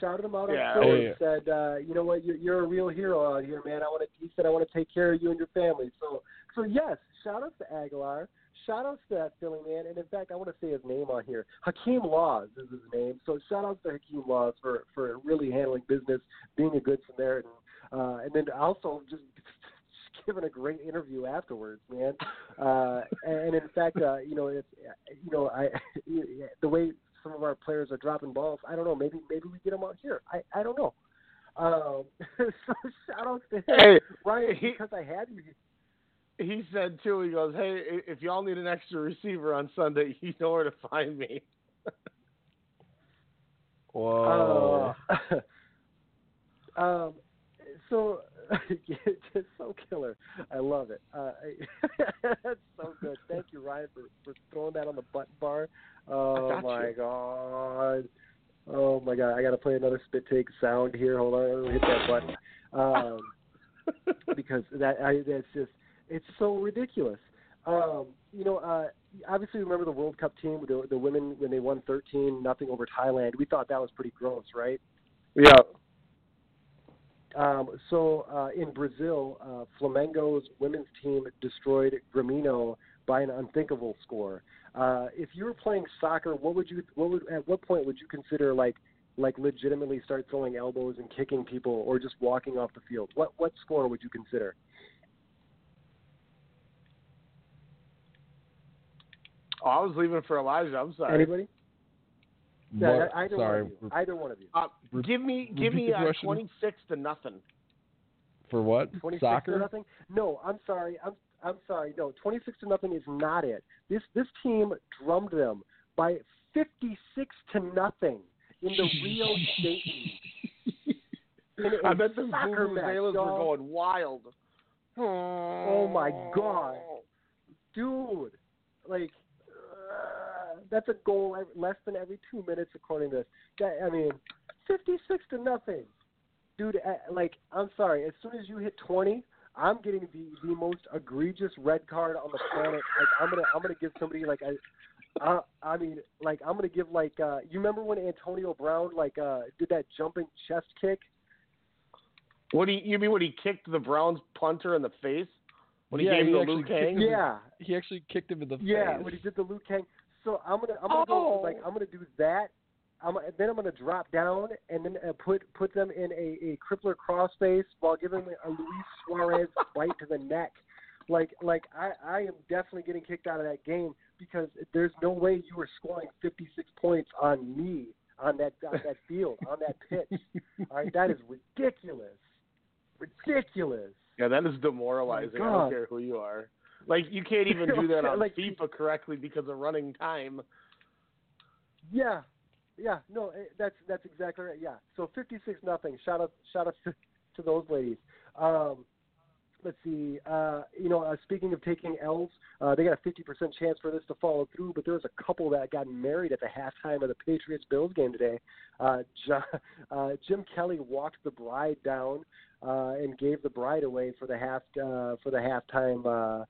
Shouted him out Yeah. on Twitter. Hey. and Said, uh, you know what, you're, you're a real hero out here, man. I want to. He said, I want to take care of you and your family. So, so yes, shout out to Agholor. Shout out to that Philly man. And in fact, I want to say his name on here. Hakeem Laws is his name. So shout out to Hakeem Laws for for really handling business, being a good Samaritan, uh, and then also just. Giving a great interview afterwards, man, uh, and in fact, uh, you know, it's you know, I the way some of our players are dropping balls. I don't know. Maybe maybe we get them out here. I I don't know. Um, so shout out to him, Hey, Ryan, he- because I had you. He said too. He goes, "Hey, if y'all need an extra receiver on Sunday, you know where to find me." Whoa. Uh, um, so it's so killer. I love it. Uh, that's so good. Thank you, Ryan, for, for throwing that on the button bar. Oh my you. god. Oh my god. I got to play another spit take sound here. Hold on. Hit that button. Um, because that I, that's just it's so ridiculous. Um, you know, uh, obviously remember the World Cup team, the, the women when they won 13 nothing over Thailand. We thought that was pretty gross, right? yeah. Um, so uh, in Brazil, uh, Flamengo's women's team destroyed Grêmio by an unthinkable score. Uh, if you were playing soccer, what would you? What would? At what point would you consider like like legitimately start throwing elbows and kicking people, or just walking off the field? What what score would you consider? Oh, I was leaving for Elijah. I'm sorry. Anybody? Yeah, What- either sorry, one of you. Either one of you. Uh, Re- give me give me uh, 26 to nothing. for what? 26 Soccer? to nothing? No, I'm sorry. I'm I'm sorry. No, 26 to nothing is not it. This this team drummed them by 56 to nothing in the Rio State League. In bet the soccer match, Vuvuzelas were going wild. Oh my god, dude! Like that's a goal every, less than every two minutes, according to this. That, I mean, fifty-six to nothing, dude. Like I'm sorry. As soon as you hit twenty, I'm getting the the most egregious red card on the planet. Like I'm gonna I'm gonna give somebody like I. Uh, I mean, like I'm gonna give like uh, you remember when Antonio Brown like uh, did that jumping chest kick? What do you, you mean when he kicked the Browns punter in the face? When he Yeah, gave he him the actually Luke kicked Kang? him. Yeah, He actually kicked him in the Yeah, face. Yeah, when he did the Liu Kang. So I'm gonna I'm gonna go like I'm gonna do that. I'm then I'm gonna drop down and then uh, put put them in a, a crippler cross crossface while giving a Luis Suarez bite to the neck. Like like I I am definitely getting kicked out of that game because there's no way you were scoring 56 points on me on that on that field on that pitch. All right, that is ridiculous, ridiculous. Yeah, that is demoralizing. I Oh God. don't care who you are. Like you can't even do that on Like- FIFA correctly because of running time. Yeah, yeah, no, eh, that's that's exactly right. Yeah, so fifty-six nothing. Shout out, shout out to, to those ladies. Um, let's see. Uh, you know, uh, speaking of taking L's, uh, they got a fifty percent chance for this to follow through. But there was a couple that got married at the halftime of the Patriots Bills game today. Uh, John, uh, Jim Kelly walked the bride down uh, and gave the bride away for the half uh, for the halftime uh,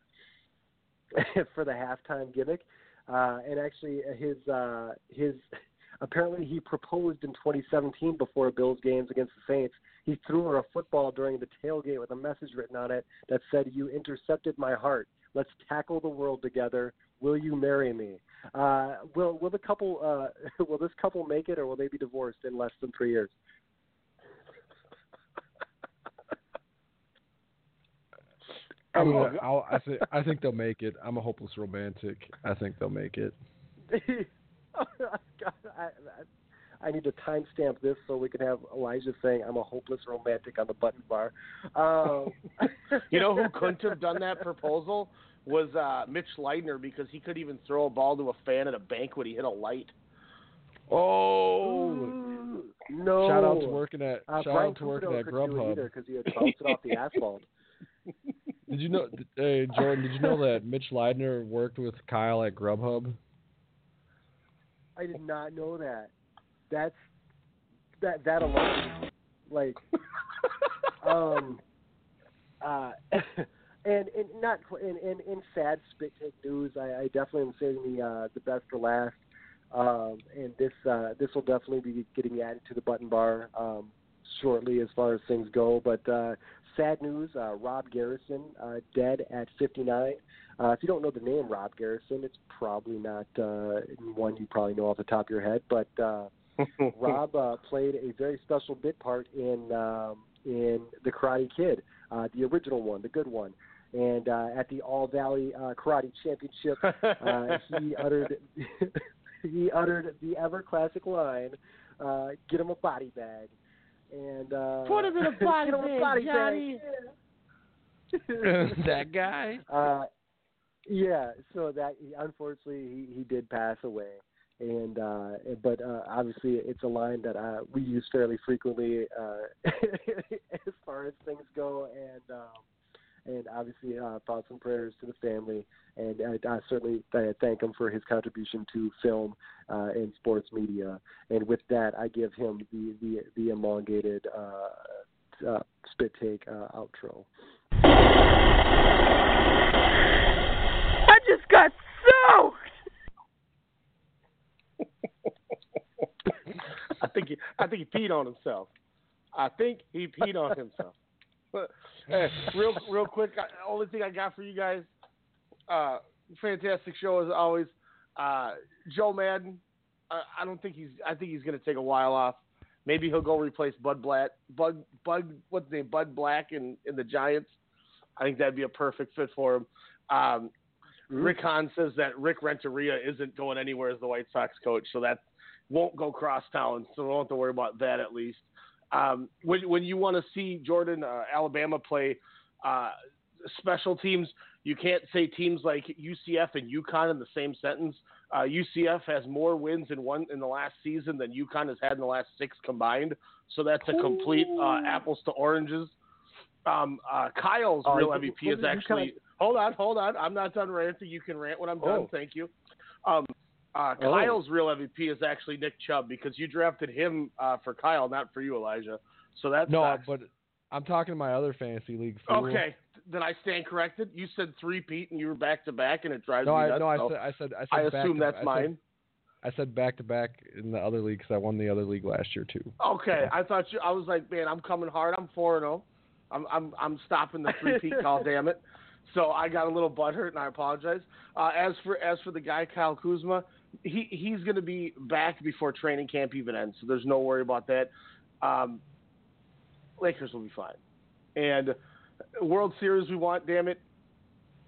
for the halftime gimmick. Uh, and actually, uh, his uh, his apparently he proposed in 2017 before Bills games against the Saints. He threw her a football during the tailgate with a message written on it that said, "You intercepted my heart. Let's tackle the world together. Will you marry me?" Uh, will will the couple uh, will this couple make it, or will they be divorced in less than three years? I'm Oh, gonna, I'll, I think I think they'll make it. I'm a hopeless romantic. I think they'll make it. God, I, I, I need to timestamp this so we can have Elijah saying I'm a hopeless romantic on the button bar. Um, you know who couldn't have done that proposal was uh, Mitch Leidner because he couldn't even throw a ball to a fan at a banquet. He hit a light. Oh no! Shout out to working at uh, shout Brian out to working Cupito at couldn't do it Grubhub. either because he had bounced it off the asphalt. Did you know, hey Jordan? Did you know that Mitch Leidner worked with Kyle at Grubhub? I did not know that. That's that that alone, like, um, uh, and and not in in, in sad spit take news. I, I definitely am saving the uh, the best for last. Um, and this uh, this will definitely be getting added to the button bar um, shortly as far as things go. But uh, sad news: uh, Rob Garrison uh, dead at 59. Uh, if you don't know the name Rob Garrison, it's probably not uh, one you probably know off the top of your head. But uh, Rob uh, played a very special bit part in um, in the Karate Kid, uh, the original one, the good one. And uh, at the All Valley uh, Karate Championship, uh, he uttered he uttered the ever classic line, uh, "Get him a body bag." And uh, Put him in a body get him a bag, body Johnny. bag. that guy. Uh, yeah, so that unfortunately he, he did pass away, and uh, but uh, obviously it's a line that uh, we use fairly frequently uh, as far as things go, and um, and obviously uh, thoughts and prayers to the family, and I, I certainly th- thank him for his contribution to film uh, and sports media, and with that I give him the the, the elongated uh, uh, spit take uh, outro. I just got soaked. I think he, I think he peed on himself. I think he peed on himself. But, hey, real real quick, I, only thing I got for you guys. Uh, fantastic show as always. Uh, Joe Maddon. I, I don't think he's. I think he's going to take a while off. Maybe he'll go replace Bud Black. Bud Bud what's his name? Bud Black in in the Giants. I think that'd be a perfect fit for him. Um, Rick Hahn says that Rick Renteria isn't going anywhere as the White Sox coach, so that won't go cross town. So we don't have to worry about that at least. Um, when when you want to see Jordan uh, Alabama play uh, special teams, you can't say teams like UCF and UConn in the same sentence. Uh, UCF has more wins in one in the last season than UConn has had in the last six combined. So that's a complete uh, apples to oranges. Um, uh, Kyle's Oh, real you- MVP is actually. kinda- Hold on, hold on. I'm not done ranting. You can rant when I'm done. Oh. Thank you. Um, uh, Oh. Kyle's real MVP is actually Nick Chubb because you drafted him uh, for Kyle, not for you, Elijah. So that No, sucks. but I'm talking to my other fantasy league. Fool. okay. Then I stand corrected. You said three Pete and you were back to back, and it drives No, me I nuts. no, I so said I said I said I back assume to- that's I said- mine. I said back to back in the other league because I won the other league last year too. Okay, I thought you. I was like, man, I'm coming hard. I'm four and zero. I'm I'm I'm stopping the three Pete call. Damn it. So I got a little butthurt, and I apologize. Uh, as for as for the guy Kyle Kuzma, he he's going to be back before training camp even ends. So there's no worry about that. Um, Lakers will be fine. And World Series we want, damn it.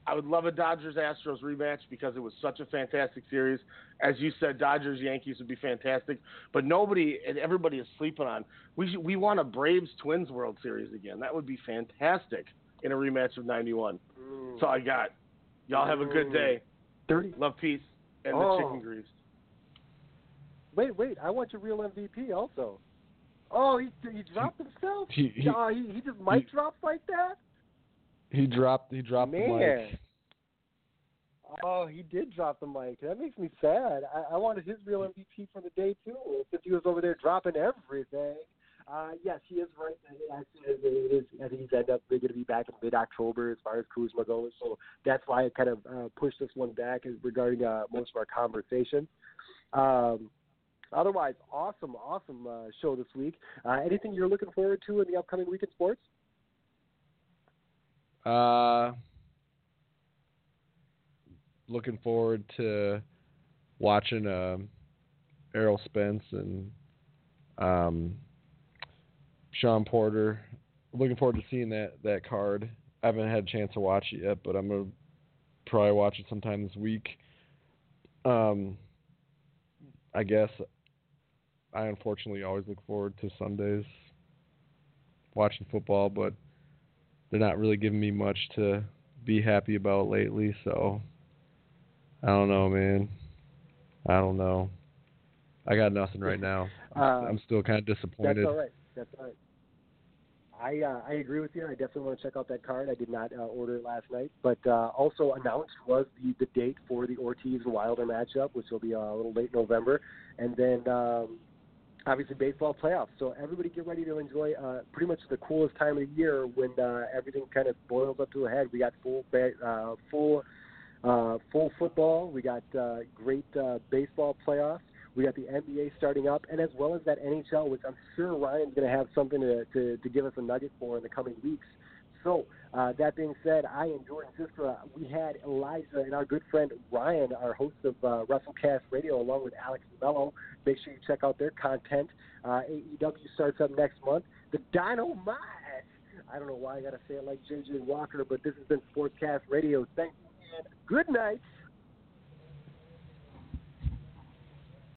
I would love a Dodgers Astros rematch because it was such a fantastic series. As you said, Dodgers Yankees would be fantastic, but nobody and everybody is sleeping on. We should, we want a Braves Twins World Series again. That would be fantastic in a rematch of '91. That's all I got. Y'all have a good day. Thirty. Love, peace, and Oh. the chicken oh. grease. Wait, wait! I want your real MVP also. Oh, he he dropped himself. He he, oh, he, he just mic dropped like that. he dropped he dropped the Man. mic. Oh, he did drop the mic. That makes me sad. I, I wanted his real MVP for the day too, since he was over there dropping everything. Uh, yes, he is right. It is, I think he's end up going to be back in mid-October as far as Kuzma goes. So that's why I kind of uh, pushed this one back regarding uh, most of our conversation. Um, otherwise, awesome, awesome uh, show this week. Uh, anything you're looking forward to in the upcoming week in sports? Uh, looking forward to watching um, Errol Spence and um, Shawn Porter. Looking forward to seeing that that card. I haven't had a chance to watch it yet, but I'm gonna probably watch it sometime this week. Um, I guess. I unfortunately always look forward to Sundays watching football, but they're not really giving me much to be happy about lately. So I don't know, man. I don't know. I got nothing right now. Uh, I'm still kind of disappointed. That's all right. That's all right. I uh, I agree with you. I definitely want to check out that card. I did not uh, order it last night, but uh, also announced was the the date for the Ortiz Wilder matchup, which will be uh, a little late November, and then um, obviously baseball playoffs. So everybody get ready to enjoy uh, pretty much the coolest time of the year when uh, everything kind of boils up to a head. We got full uh, full uh, full football. We got uh, great uh, baseball playoffs. We got the NBA starting up, and as well as that NHL, which I'm sure Ryan's going to have something to, to, to give us a nugget for in the coming weeks. So, uh, that being said, I and Jordan Siskra, we had Eliza and our good friend Ryan, our host of uh, WrestleCast Radio, along with Alex Mello. Make sure you check out their content. Uh, AEW starts up next month. The Dynamite. I don't know why I got to say it like JJ Walker, but this has been Sportscast Radio. Thank you and good night.